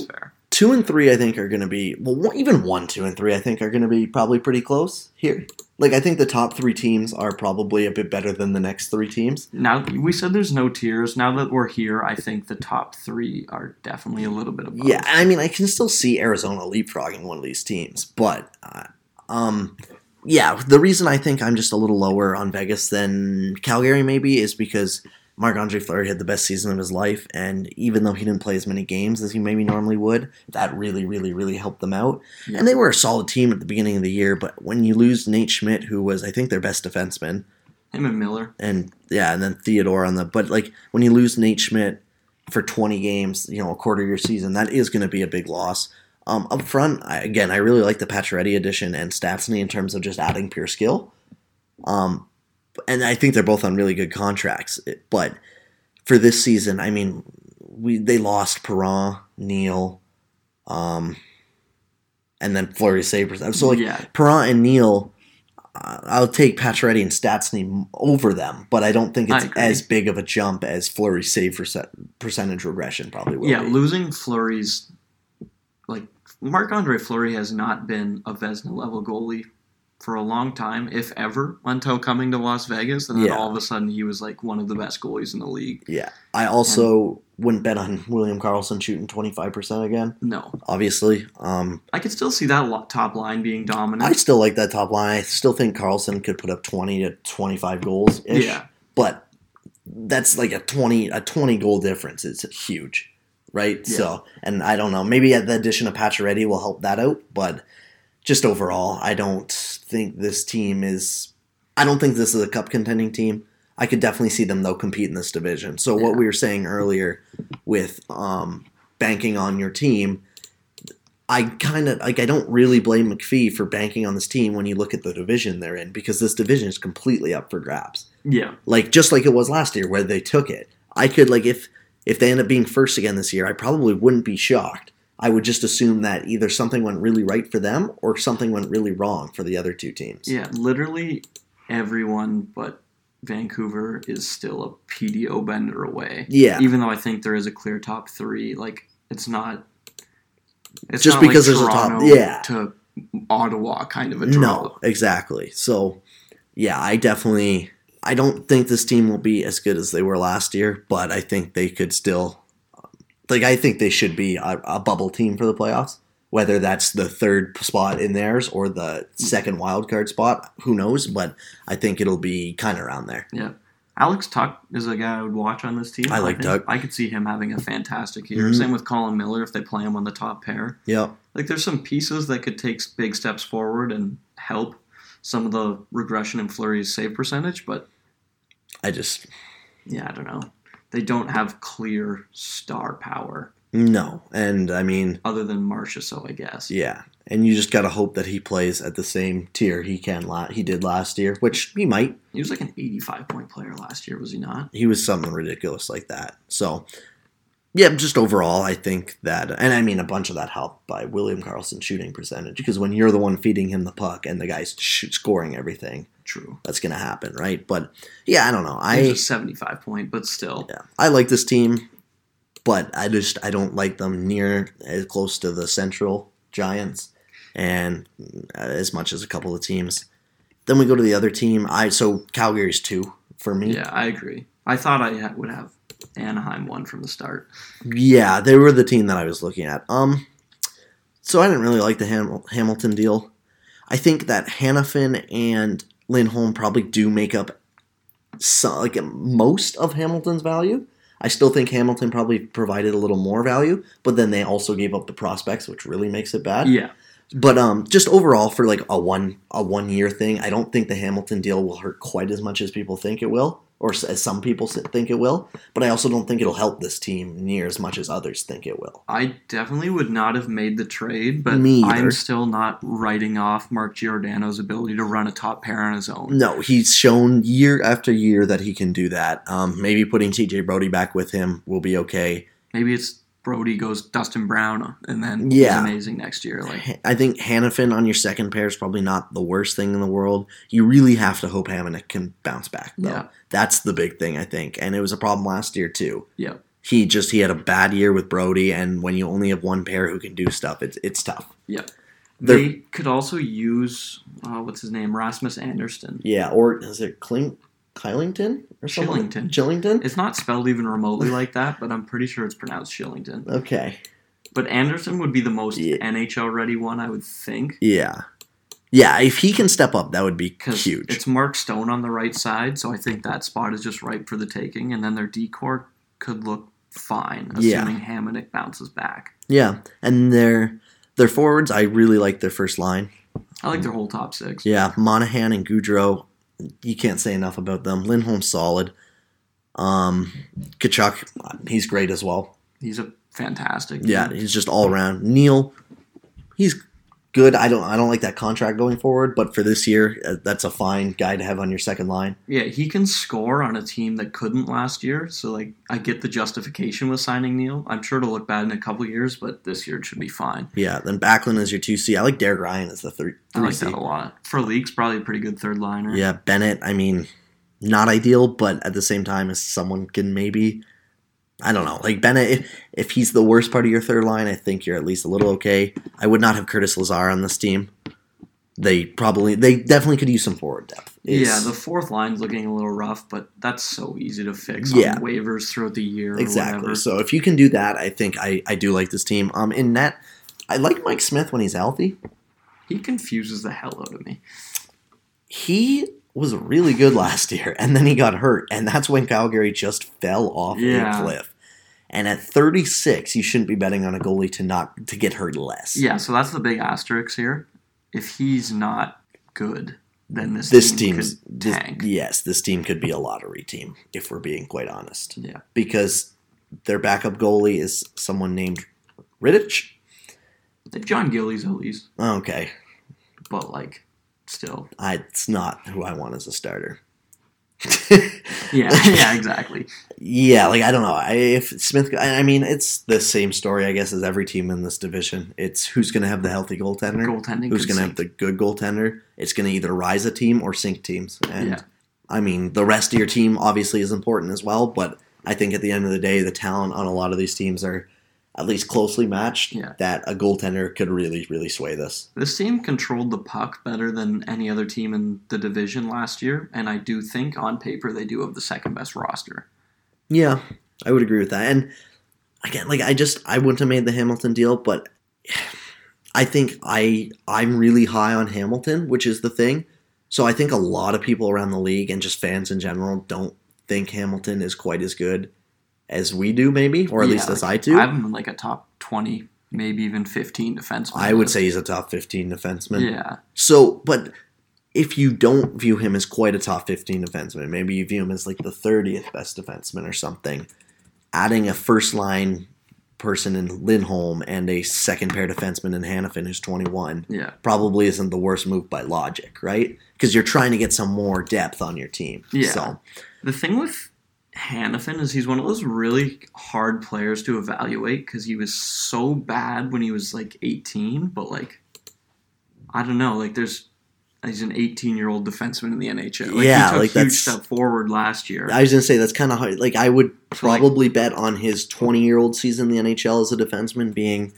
Speaker 1: two and three, I think, are gonna be well. Even one, two, and three, I think, are gonna be probably pretty close here. Like I think the top three teams are probably a bit better than the next three teams.
Speaker 2: Now we said there's no tiers. Now that we're here, I think the top three are definitely a little bit above.
Speaker 1: Yeah, I mean, I can still see Arizona leapfrogging one of these teams, but uh, um, yeah, the reason I think I'm just a little lower on Vegas than Calgary maybe is because Marc Andre Fleury had the best season of his life, and even though he didn't play as many games as he maybe normally would, that really, really, really helped them out.
Speaker 2: Yeah.
Speaker 1: And they were a solid team at the beginning of the year, but when you lose Nate Schmidt, who was I think their best defenseman,
Speaker 2: him and Miller.
Speaker 1: and yeah, and then Theodore on the. But like when you lose Nate Schmidt for 20 games, you know, a quarter of your season, that is going to be a big loss. Um, up front, I, again, I really like the Pacioretty addition and Stastny in terms of just adding pure skill. Um, and I think they're both on really good contracts. But for this season, I mean, we they lost Perron, Neal, um, and then Fleury Sabres. So like
Speaker 2: yeah,
Speaker 1: Perron and Neal, uh, I'll take Pacioretty and Stastny over them, but I don't think it's as big of a jump as Fleury's save percent, percentage regression probably will
Speaker 2: yeah.
Speaker 1: be.
Speaker 2: Losing Fleury's like Marc Andre Fleury has not been a Vezina level goalie for a long time, if ever, until coming to Las Vegas, and then
Speaker 1: Yeah.
Speaker 2: all of a sudden he was like one of the best goalies in the league.
Speaker 1: Yeah, I also wouldn't bet on William Karlsson shooting twenty five percent again.
Speaker 2: No,
Speaker 1: Obviously, um,
Speaker 2: I could still see that top line being dominant.
Speaker 1: I still like that top line. I still think Karlsson could put up twenty to twenty five goals ish.
Speaker 2: yeah,
Speaker 1: but that's like a 20 a 20 goal difference it's huge right?
Speaker 2: Yeah.
Speaker 1: so and i don't know maybe the addition of Pacioretty will help that out but just overall i don't think this team is i don't think this is a cup contending team. I could definitely see them though compete in this division. So what we were saying earlier with um banking on your team I kind of like I don't really blame McPhee for banking on this team when you look at the division they're in because this division is completely up for grabs.
Speaker 2: Yeah,
Speaker 1: like just like it was last year where they took it. I could like if if they end up being first again this year, I probably wouldn't be shocked. I would just assume that either something went really right for them or something went really wrong for the other two teams.
Speaker 2: yeah. Literally everyone but Vancouver is still a PDO bender away.
Speaker 1: Yeah.
Speaker 2: even though I think there is a clear top three, like it's not. It's
Speaker 1: Just
Speaker 2: not like
Speaker 1: because there's a top- yeah.
Speaker 2: to Ottawa kind of a draw.
Speaker 1: No, exactly. So, yeah, I definitely I don't think this team will be as good as they were last year, but I think they could still like I think they should be a, a bubble team for the playoffs. Whether that's the third spot in theirs or the second wild card spot, who knows? But I think it'll be kind of around there.
Speaker 2: Yeah. Alex Tuch is a guy I would watch on this team.
Speaker 1: I like
Speaker 2: think
Speaker 1: Tuch.
Speaker 2: I could see him having a fantastic year.
Speaker 1: Mhm.
Speaker 2: Same with Colin Miller if they play him on the top pair.
Speaker 1: Yeah.
Speaker 2: Like there's some pieces that could take big steps forward and help some of the regression in Fleury's save percentage, but
Speaker 1: I just
Speaker 2: yeah, I don't know. They don't have clear star power
Speaker 1: no, and I mean,
Speaker 2: other than Marcia, so I guess.
Speaker 1: yeah, and you just gotta hope that he plays at the same tier he can la- he did last year, which he might.
Speaker 2: He was like an 85 point player last year, was he not?
Speaker 1: he was something ridiculous like that. So, yeah, just overall, I think that, and I mean, a bunch of that helped by William Karlsson's shooting percentage because when you're the one feeding him the puck and the guy's sh- scoring everything,
Speaker 2: True.
Speaker 1: that's gonna happen, right? But yeah, I don't know.
Speaker 2: Was
Speaker 1: I
Speaker 2: a 75 point, but still.
Speaker 1: yeah, I like this team, but I just I don't like them near as close to the Central Giants and uh, as much as a couple of teams. Then we go to the other team. I so Calgary's two for me.
Speaker 2: Yeah, I agree. I thought I would have Anaheim won from the start.
Speaker 1: Yeah, they were the team that I was looking at. Um, so I didn't really like the Ham- Hamilton deal. I think that Hanifin and Lindholm probably do make up some, like most of Hamilton's value. I still think Hamilton probably provided a little more value, but then they also gave up the prospects, which really makes it bad.
Speaker 2: Yeah.
Speaker 1: But um, just overall for like a one a one year thing, I don't think the Hamilton deal will hurt quite as much as people think it will, or as some people think it will. But I also don't think it'll help this team near as much as others think it will.
Speaker 2: I definitely would not have made the trade, but. I'm still not writing off Mark Giordano's ability to run a top pair on his own.
Speaker 1: No, he's shown year after year that he can do that. Um, maybe putting TJ Brodie back with him will be okay.
Speaker 2: Maybe it's Brodie goes Dustin Brown and then
Speaker 1: Yeah.
Speaker 2: he's amazing next year. Like
Speaker 1: I think Hanifin on your second pair is probably not the worst thing in the world. You really have to hope Hamonic can bounce back, though.
Speaker 2: Yeah.
Speaker 1: That's the big thing, I think. And it was a problem last year, too.
Speaker 2: yeah.
Speaker 1: He just he had a bad year with Brodie, and when you only have one pair who can do stuff, it's it's tough.
Speaker 2: Yeah.
Speaker 1: They're-
Speaker 2: They could also use uh, what's his name? Rasmus Andersson.
Speaker 1: Yeah, or is it Kling, Kylington or something?
Speaker 2: Shillington.
Speaker 1: Chillington.
Speaker 2: It's not spelled even remotely like that, but I'm pretty sure it's pronounced Shillington.
Speaker 1: Okay.
Speaker 2: But Andersson would be the most
Speaker 1: Yeah.
Speaker 2: NHL ready one, I would think.
Speaker 1: Yeah. Yeah, if he can step up, that would be
Speaker 2: Because
Speaker 1: huge.
Speaker 2: it's Mark Stone on the right side, so I think that spot is just ripe for the taking, and then their D core could look fine,
Speaker 1: Yeah.
Speaker 2: assuming Hamonic bounces back.
Speaker 1: Yeah, and their their forwards, I really like their first line.
Speaker 2: I like their whole top six.
Speaker 1: Yeah, Monahan and Gaudreau, you can't say enough about them. Lindholm's solid. Um, Tkachuk, he's great as well.
Speaker 2: He's a fantastic.
Speaker 1: Yeah, he's just all around. Neal, he's good. I don't I don't like that contract going forward, but for this year, uh, that's a fine guy to have on your second line.
Speaker 2: Yeah, he can score on a team that couldn't last year. So like, I get the justification with signing Neal. I'm sure it'll look bad in a couple years, but this year it should be fine.
Speaker 1: Yeah, then Backlund is your two C. I like Derek Ryan as the third
Speaker 2: I like that a lot. For leagues, probably a pretty good third liner.
Speaker 1: Yeah, Bennett. I mean, not ideal, but at the same time, as someone can maybe, I don't know, like Bennett. If, if he's the worst part of your third line, I think you're at least a little okay. I would not have Curtis Lazar on this team. They probably, they definitely could use some forward depth. Is-
Speaker 2: Yeah, the fourth line's looking a little rough, but that's so easy to fix
Speaker 1: Yeah.
Speaker 2: on waivers throughout the year.
Speaker 1: Exactly. So if you can do that, I think I, I do like this team. Um, in net, I like Mike Smith when he's healthy.
Speaker 2: He confuses the hell out of me.
Speaker 1: He was really good last year, and then he got hurt, and that's when Calgary just fell off
Speaker 2: Yeah.
Speaker 1: a cliff. And at 36, you shouldn't be betting on a goalie to not to get hurt less.
Speaker 2: Yeah, so that's the big asterisk here. If he's not good, then this,
Speaker 1: This
Speaker 2: team could
Speaker 1: this,
Speaker 2: tank.
Speaker 1: yes, this team could be a lottery team if we're being quite honest.
Speaker 2: Yeah.
Speaker 1: Because their backup goalie is someone named Rittich.
Speaker 2: They have John Gillies at least,
Speaker 1: Okay,
Speaker 2: but like still.
Speaker 1: I, it's not who I want as a starter.
Speaker 2: Yeah, yeah, exactly.
Speaker 1: Yeah, like I don't know. I, if Smith, I I mean, it's the same story, I guess, as every team in this division. It's who's going to have the healthy goaltender,
Speaker 2: Goaltending.
Speaker 1: who's going to have the good goaltender. It's going to either rise a team or sink teams. And
Speaker 2: Yeah.
Speaker 1: I mean, the rest of your team obviously is important as well. But I think at the end of the day, the talent on a lot of these teams are at least closely matched.
Speaker 2: Yeah.
Speaker 1: That a goaltender could really, really sway this.
Speaker 2: This team controlled the puck better than any other team in the division last year, and I do think on paper they do have the second best roster.
Speaker 1: Yeah, I would agree with that. And again, like I just I wouldn't have made the Hamilton deal, but I think I I'm really high on Hamilton, which is the thing. So I think a lot of people around the league and just fans in general don't think Hamilton is quite as good as we do, maybe, or at
Speaker 2: Yeah,
Speaker 1: least as I do.
Speaker 2: I have him in like a top twenty, maybe even fifteen defenseman.
Speaker 1: I would say he's a top 15 defenseman.
Speaker 2: yeah,
Speaker 1: So, but if you don't view him as quite a top 15 defenseman, maybe you view him as like the 30th best defenseman or something, adding a first line person in Lindholm and a second pair defenseman in Hanifin who's 21
Speaker 2: yeah,
Speaker 1: probably isn't the worst move by logic, right? Because you're trying to get some more depth on your team.
Speaker 2: Yeah.
Speaker 1: So,
Speaker 2: The thing with Hanifin is he's one of those really hard players to evaluate because he was so bad when he was like 18, but like I don't know, like there's he's an 18 year old defenseman in the NHL. Like,
Speaker 1: Yeah,
Speaker 2: he took
Speaker 1: like,
Speaker 2: huge step forward last year.
Speaker 1: I was to say that's kind of hard. Like, I would
Speaker 2: So, like-
Speaker 1: probably bet on his 20 year old season in the NHL as a defenseman being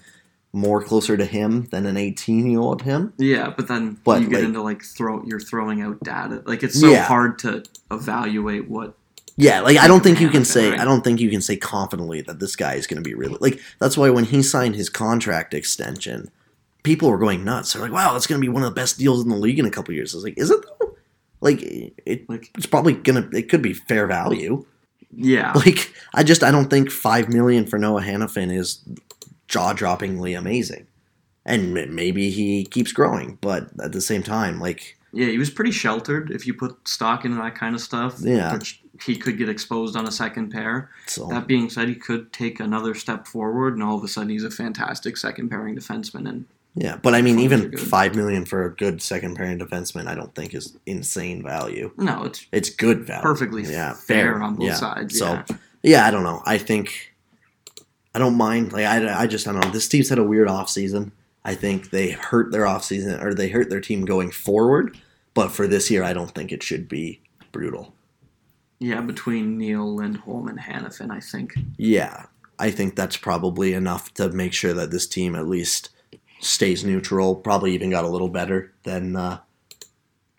Speaker 1: more closer to him than an 18 year old him.
Speaker 2: yeah, but then
Speaker 1: But,
Speaker 2: you get
Speaker 1: like-
Speaker 2: into like throw you're throwing out data. Like it's so
Speaker 1: Yeah.
Speaker 2: hard to evaluate what
Speaker 1: Yeah, like I don't think you can say? I don't think you can say confidently that this guy is going to be really like that's why when he signed his contract extension, people were going nuts. They're like, "Wow, it's going to be one of the best deals in the league in a couple years." I was like, "Is it though?" Like it,
Speaker 2: Like,
Speaker 1: it's probably gonna it could be fair value.
Speaker 2: yeah,
Speaker 1: Like I just I don't think five million for Noah Hanifin is jaw droppingly amazing, and maybe he keeps growing, but at the same time, like
Speaker 2: yeah, he was pretty sheltered if you put stock into that kind of stuff.
Speaker 1: Yeah.
Speaker 2: he could get exposed on a second pair.
Speaker 1: so
Speaker 2: That being said, he could take another step forward, and all of a sudden he's a fantastic second pairing defenseman. And
Speaker 1: yeah. But I mean, even five million for a good second pairing defenseman, I don't think is insane value.
Speaker 2: no, it's
Speaker 1: It's good value.
Speaker 2: perfectly
Speaker 1: Yeah,
Speaker 2: fair,
Speaker 1: fair.
Speaker 2: on both
Speaker 1: Yeah.
Speaker 2: sides.
Speaker 1: So-
Speaker 2: yeah.
Speaker 1: Yeah, I don't know. I think I don't mind. Like I, I just I don't know. This team's had a weird offseason. I think they hurt their offseason or they hurt their team going forward. But for this year, I don't think it should be brutal.
Speaker 2: Yeah, between Neal Lindholm and Hanifin, I think.
Speaker 1: Yeah, I think that's probably enough to make sure that this team at least stays neutral. Probably even got a little better than uh,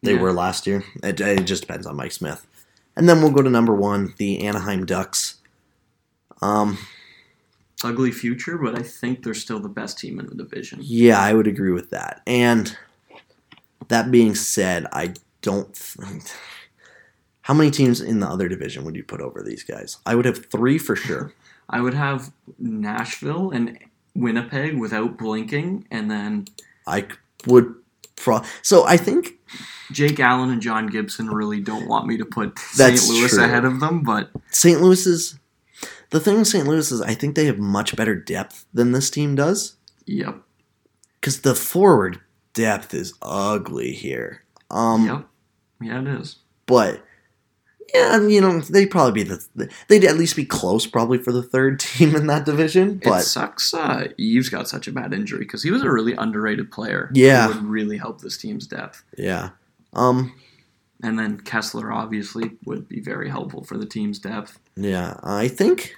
Speaker 1: they
Speaker 2: Yeah.
Speaker 1: were last year. It, it just depends on Mike Smith. And then we'll go to number one, the Anaheim Ducks. Um,
Speaker 2: Ugly future, but I think they're still the best team in the division.
Speaker 1: Yeah, I would agree with that. And that being said, I don't. How many teams in the other division would you put over these guys? I would have three for sure.
Speaker 2: I would have Nashville and Winnipeg without blinking, and then
Speaker 1: I would. Pro- so I think
Speaker 2: Jake Allen and John Gibson really don't want me to put St. Louis
Speaker 1: true.
Speaker 2: ahead of them, but
Speaker 1: St. Louis is. The thing with St. Louis is I think they have much better depth than this team does.
Speaker 2: yep,
Speaker 1: Because the forward depth is ugly here. Um,
Speaker 2: yep, yeah, it is.
Speaker 1: But yeah, you know they'd probably be the they'd at least be close probably for the third team in that division.
Speaker 2: it
Speaker 1: But
Speaker 2: sucks. Uh, Eaves got such a bad injury because he was a really underrated player.
Speaker 1: Yeah.
Speaker 2: would really help this team's depth.
Speaker 1: yeah, um,
Speaker 2: And then Kesler obviously would be very helpful for the team's depth.
Speaker 1: yeah, I think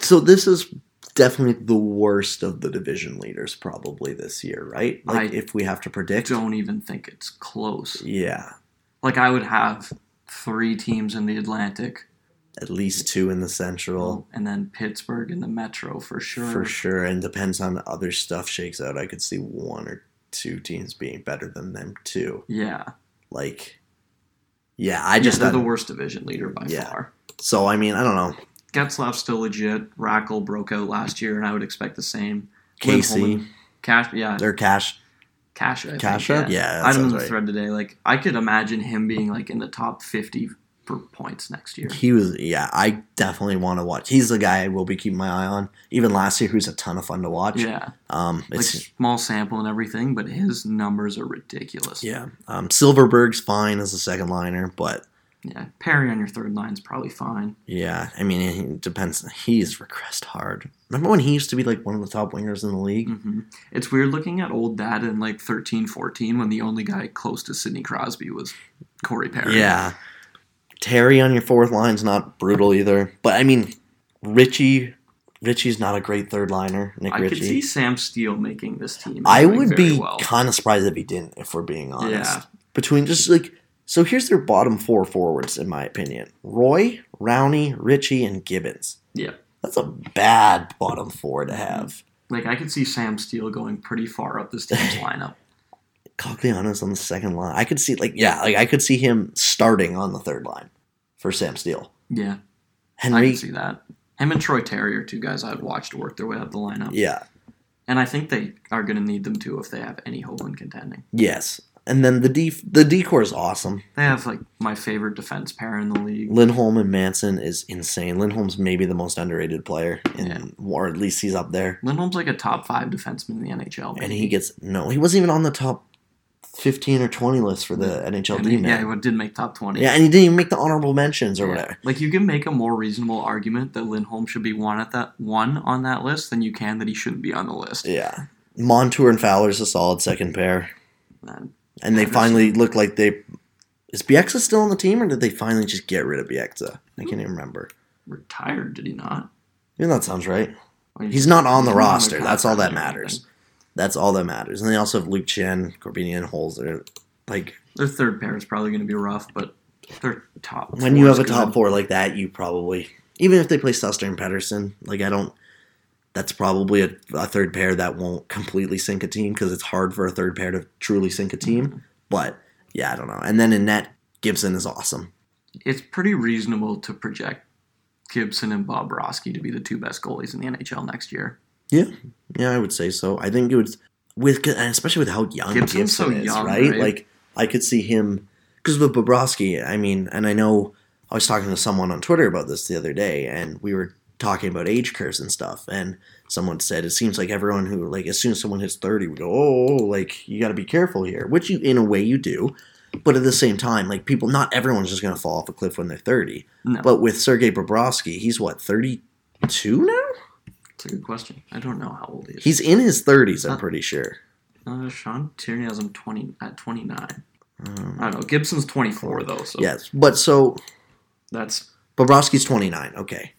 Speaker 1: so. This is definitely the worst of the division leaders probably this year, right? Like
Speaker 2: I
Speaker 1: if we have to predict, I
Speaker 2: Don't even think it's close.
Speaker 1: yeah,
Speaker 2: Like I would have three teams in the Atlantic,
Speaker 1: at least two in the Central.
Speaker 2: and then Pittsburgh in the Metro for sure.
Speaker 1: For sure, and depends on other stuff shakes out. I could see one or two teams being better than them too.
Speaker 2: Yeah,
Speaker 1: Like, yeah, I just
Speaker 2: just they're the worst division leader by
Speaker 1: Yeah.
Speaker 2: far.
Speaker 1: so. I mean, I don't know.
Speaker 2: Getzlaf's still legit. Rakell broke out last year, and I would expect the same.
Speaker 1: Casey,
Speaker 2: Cash, yeah,
Speaker 1: their cash,
Speaker 2: Cash, I think, yeah.
Speaker 1: yeah,
Speaker 2: I in
Speaker 1: sounds
Speaker 2: the
Speaker 1: right.
Speaker 2: thread today. Like I could imagine him being like in the top fifty for points next year.
Speaker 1: He was, yeah. I definitely want to watch. He's the guy I will be keeping my eye on. Even last year, who's a ton of fun to watch.
Speaker 2: Yeah,
Speaker 1: Um,
Speaker 2: like
Speaker 1: it's
Speaker 2: small sample and everything, but his numbers are ridiculous.
Speaker 1: yeah. Um, Silfverberg's fine as a second liner, but
Speaker 2: yeah. Perry on your third line is probably fine.
Speaker 1: yeah. I mean, it depends. He's regressed hard. Remember when he used to be like one of the top wingers in the league?
Speaker 2: hmm It's weird looking at old data in like 13, 14 when the only guy close to Sidney Crosby was Corey Perry.
Speaker 1: Yeah. Terry on your fourth line's not brutal either, but I mean, Ritchie. Ritchie's not a great third liner. Nick
Speaker 2: I could see Sam Steel making this team.
Speaker 1: I would be
Speaker 2: well.
Speaker 1: kind of surprised if he didn't, if we're being honest.
Speaker 2: Yeah.
Speaker 1: Between just like, so here's their bottom four forwards, in my opinion Roy, Rowney, Ritchie, and Gibbons.
Speaker 2: Yeah.
Speaker 1: That's a bad bottom four to have.
Speaker 2: Like I could see Sam Steel going pretty far up this team's lineup.
Speaker 1: Cogliano's on the second line. I could see, like, yeah, like I could see him starting on the third line for Sam Steel.
Speaker 2: Yeah, I can see that. Him and Troy Terry are two guys I'd watch to work their way up the lineup.
Speaker 1: yeah,
Speaker 2: And I think they are going to need them too if they have any hope in contending.
Speaker 1: yes. And then the D, the D core is awesome.
Speaker 2: They have like my favorite defense pair in the league.
Speaker 1: Lindholm and Manson is insane. Lindholm's maybe the most underrated player, in,
Speaker 2: Yeah.
Speaker 1: or at least he's up there.
Speaker 2: Lindholm's like a top five defenseman in the NHL.
Speaker 1: and he gets no. He wasn't even on the top fifteen or twenty list for the NHL
Speaker 2: he- yeah, he did make top twenty.
Speaker 1: Yeah, and he didn't even make the honorable mentions or
Speaker 2: Yeah.
Speaker 1: whatever.
Speaker 2: Like you can make a more reasonable argument that Lindholm should be one at that one on that list than you can that he shouldn't be on the list.
Speaker 1: Yeah, Montour and Fowler's a solid second pair,
Speaker 2: And
Speaker 1: and they finally look like they. Is Bieksa still on the team, or did they finally just get rid of Bieksa? I can't even remember.
Speaker 2: retired, did he not?
Speaker 1: Yeah, that sounds right. He's not on the roster. That's all that matters. That's all that matters. And they also have Luke Schenn, Korbinian, Holzer. Like,
Speaker 2: Their third pair is probably going to be rough, but Their top.
Speaker 1: when you have a top
Speaker 2: good.
Speaker 1: four like that, you probably even if they play Sustr and Pedersen, like I don't. That's probably a, a third pair that won't completely sink a team because it's hard for a third pair to truly sink a team.
Speaker 2: Mm-hmm.
Speaker 1: But yeah, I don't know. And then in net, Gibson is awesome.
Speaker 2: It's pretty reasonable to project Gibson and Bobrovsky to be the two best goalies in the NHL next year.
Speaker 1: Yeah, yeah, I would say so. I think it would with and especially with how young
Speaker 2: Gibson's
Speaker 1: Gibson
Speaker 2: so
Speaker 1: is,
Speaker 2: young,
Speaker 1: right?
Speaker 2: right?
Speaker 1: Like I could see him because with Bobrovsky. I mean, and I know I was talking to someone on Twitter about this the other day, and we were talking about age curves and stuff, and someone said it seems like everyone who like as soon as someone hits thirty, we go, oh, like you got to be careful here, which you in a way you do. But at the same time, like people, not everyone's just going to fall off a cliff when they're 30.
Speaker 2: No,
Speaker 1: But with Sergei Bobrovsky, he's what, 32 now?
Speaker 2: it's a good question. I don't know how old he is.
Speaker 1: He's in his 30s, I'm pretty sure.
Speaker 2: uh, Sean Tierney has him twenty at twenty nine.
Speaker 1: Um,
Speaker 2: I don't know. Gibson's twenty four though, so
Speaker 1: Yes, but so
Speaker 2: that's
Speaker 1: Bobrovsky's 29, okay.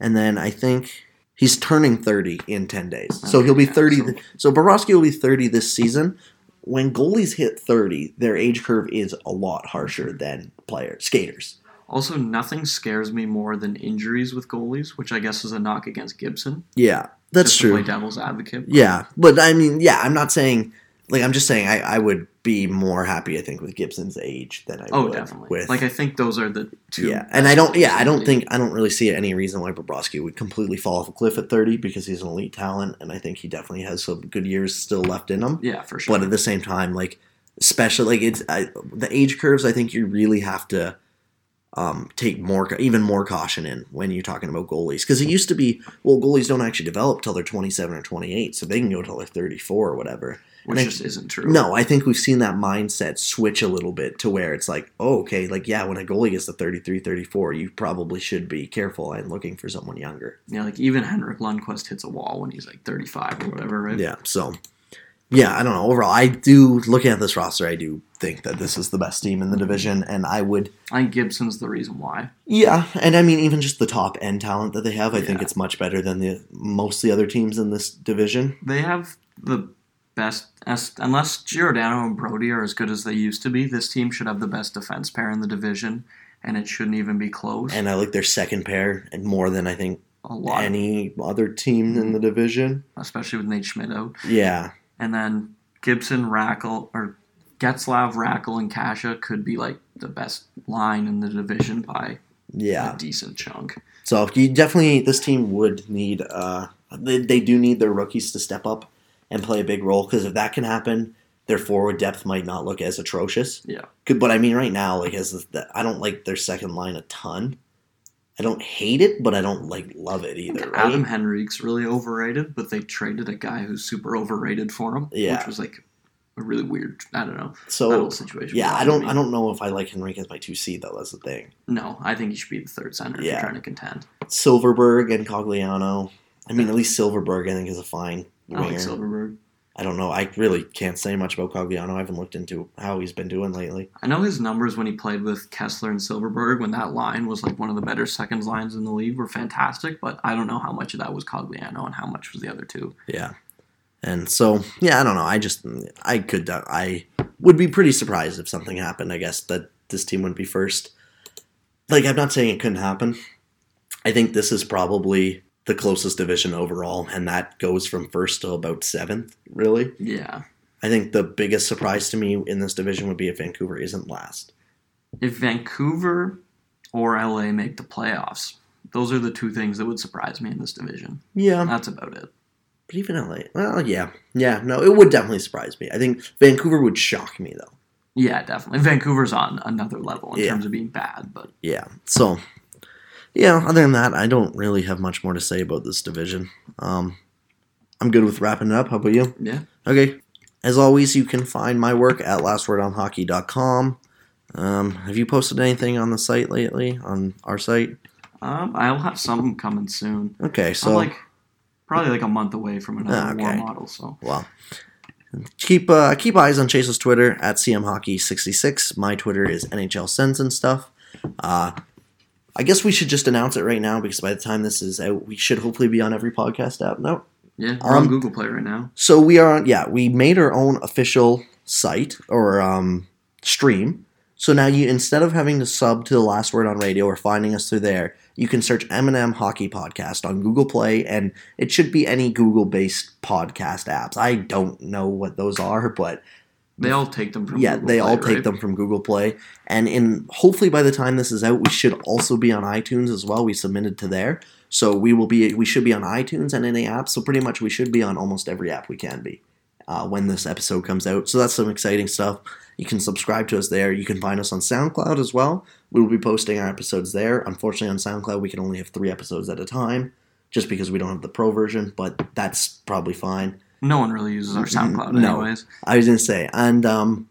Speaker 1: And then I think he's turning 30 in 10 days. So he'll be
Speaker 2: Okay,
Speaker 1: 30.
Speaker 2: so-
Speaker 1: th- So Bobrovsky will be 30 this season. When goalies hit 30, their age curve is a lot harsher than players, skaters.
Speaker 2: also nothing scares me more than injuries with goalies, which I guess is a knock against Gibson.
Speaker 1: Yeah, that's true.
Speaker 2: play devil's advocate.
Speaker 1: Yeah, but I mean, yeah, I'm not saying like I'm just saying I, I would be more happy I think with Gibson's age than I
Speaker 2: Oh,
Speaker 1: would
Speaker 2: definitely.
Speaker 1: with
Speaker 2: Like I think those are the two.
Speaker 1: yeah, and I don't yeah I don't think I don't really see any reason why Bobrovsky would completely fall off a cliff at 30 because he's an elite talent and I think he definitely has some good years still left in him.
Speaker 2: Yeah, for sure.
Speaker 1: But at the same time, like especially like it's I, the age curves, I think you really have to um, take more even more caution in when you're talking about goalies because it used to be well goalies don't actually develop till they're 27 or 28 so they can go till they're 34 or whatever
Speaker 2: which
Speaker 1: and I-
Speaker 2: just isn't true.
Speaker 1: no i think we've seen that mindset switch a little bit to where it's like oh okay like yeah when a goalie gets to 33 34 you probably should be careful and looking for someone younger
Speaker 2: Yeah, like even Henrik Lundqvist hits a wall when he's like 35 or whatever, right?
Speaker 1: yeah so yeah i don't know overall i do looking at this roster i do think that this is the best team in the division and i would
Speaker 2: I think Gibson's the reason why.
Speaker 1: Yeah, and I mean even just the top end talent that they have, I think it's much better than the most of the other teams in this division.
Speaker 2: They have the best, as, unless Giordano and Brodie are as good as they used to be, this team should have the best defense pair in the division, and it shouldn't even be close.
Speaker 1: And I like their second pair and more than I think
Speaker 2: a lot,
Speaker 1: any other team in the division.
Speaker 2: especially with Nate Schmidt out.
Speaker 1: Yeah.
Speaker 2: And then Gibson, Rakell, or Getzlaf, Rakell, and Kasha could be like the best line in the division by
Speaker 1: Yeah.
Speaker 2: a decent chunk.
Speaker 1: So you definitely this team would need uh they, they do need their rookies to step up and play a big role because if that can happen, their forward depth might not look as atrocious.
Speaker 2: Yeah.
Speaker 1: Could, but I mean right now like as the, I don't like their second line a ton. I don't hate it, but I don't like love it either. Right?
Speaker 2: Adam Henrique's really overrated, but they traded a guy who's super overrated for him,
Speaker 1: Yeah.
Speaker 2: which was like a really weird. I don't know.
Speaker 1: So
Speaker 2: situation.
Speaker 1: Yeah, I don't.
Speaker 2: me.
Speaker 1: I don't know if I like Henrique as my two C though. That's the thing.
Speaker 2: No, I think he should be the third center if
Speaker 1: Yeah.
Speaker 2: you're trying to contend.
Speaker 1: Silfverberg and Cogliano. I mean, at least Silfverberg I think is a fine
Speaker 2: I like
Speaker 1: winger.
Speaker 2: Silfverberg.
Speaker 1: I don't know. I really can't say much about Cogliano. I haven't looked into how he's been doing lately.
Speaker 2: I know his numbers when he played with Kesler and Silfverberg when that line was like one of the better seconds lines in the league were fantastic, but I don't know how much of that was Cogliano and how much was the other two.
Speaker 1: Yeah, and so yeah, I don't know. I just I could I would be pretty surprised if something happened. I guess that this team wouldn't be first. Like I'm not saying it couldn't happen. I think this is probably the closest division overall, and that goes from first to about seventh. Really.
Speaker 2: Yeah.
Speaker 1: I think the biggest surprise to me in this division would be if Vancouver isn't last.
Speaker 2: If Vancouver or LA make the playoffs, those are the two things that would surprise me in this division.
Speaker 1: Yeah,
Speaker 2: That's about it.
Speaker 1: but even LA. Well, yeah, yeah. No, it would definitely surprise me. I think Vancouver would shock me though.
Speaker 2: Yeah, definitely. Vancouver's on another level in
Speaker 1: Yeah.
Speaker 2: terms of being bad, but
Speaker 1: Yeah. So, yeah. Other than that, I don't really have much more to say about this division. Um, I'm good with wrapping it up. How about you?
Speaker 2: yeah.
Speaker 1: Okay. As always, you can find my work at lastwordonhockey.com. Um, have you posted anything on the site lately on our site?
Speaker 2: Um, I'll have something coming soon.
Speaker 1: Okay,
Speaker 2: So
Speaker 1: so
Speaker 2: like probably like a month away from another
Speaker 1: Ah,
Speaker 2: war model, so
Speaker 1: Well, keep uh, keep eyes on Chase's Twitter at cmhockey66. My Twitter is NHL Sends and stuff. Uh, I guess we should just announce it right now because by the time this is out, we should hopefully be on every podcast app. No,
Speaker 2: yeah, we're
Speaker 1: Um,
Speaker 2: on Google Play right now.
Speaker 1: so we are on. Yeah, we made our own official site or um, stream So now you instead of having to sub to the last word on radio or finding us through there, you can search M&M Hockey Podcast on Google Play and it should be any Google-based podcast apps. I don't know what those are, but
Speaker 2: They all take them from
Speaker 1: yeah,
Speaker 2: Google
Speaker 1: they
Speaker 2: Play,
Speaker 1: all take
Speaker 2: right?
Speaker 1: them from Google Play. And in hopefully by the time this is out, we should also be on iTunes as well. We submitted to there. So we will be we should be on iTunes and any app. So pretty much we should be on almost every app we can be uh, when this episode comes out. So that's some exciting stuff. You can subscribe to us there. You can find us on SoundCloud as well. We will be posting our episodes there. Unfortunately, on SoundCloud, we can only have three episodes at a time just because we don't have the pro version, but that's probably fine.
Speaker 2: No one really uses our SoundCloud
Speaker 1: No.
Speaker 2: anyways.
Speaker 1: I was gonna say, and um,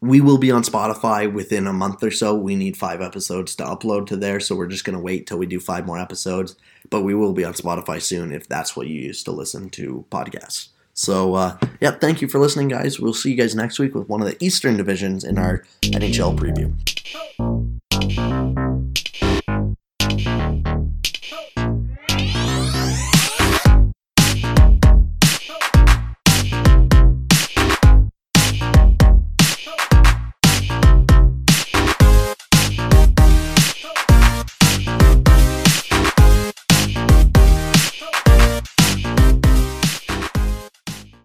Speaker 1: we will be on Spotify within a month or so. We need five episodes to upload to there, so we're just gonna wait till we do five more episodes. But we will be on Spotify soon if that's what you use to listen to podcasts. So, uh, yeah, thank you for listening, guys. We'll see you guys next week with one of the Eastern divisions in our NHL preview.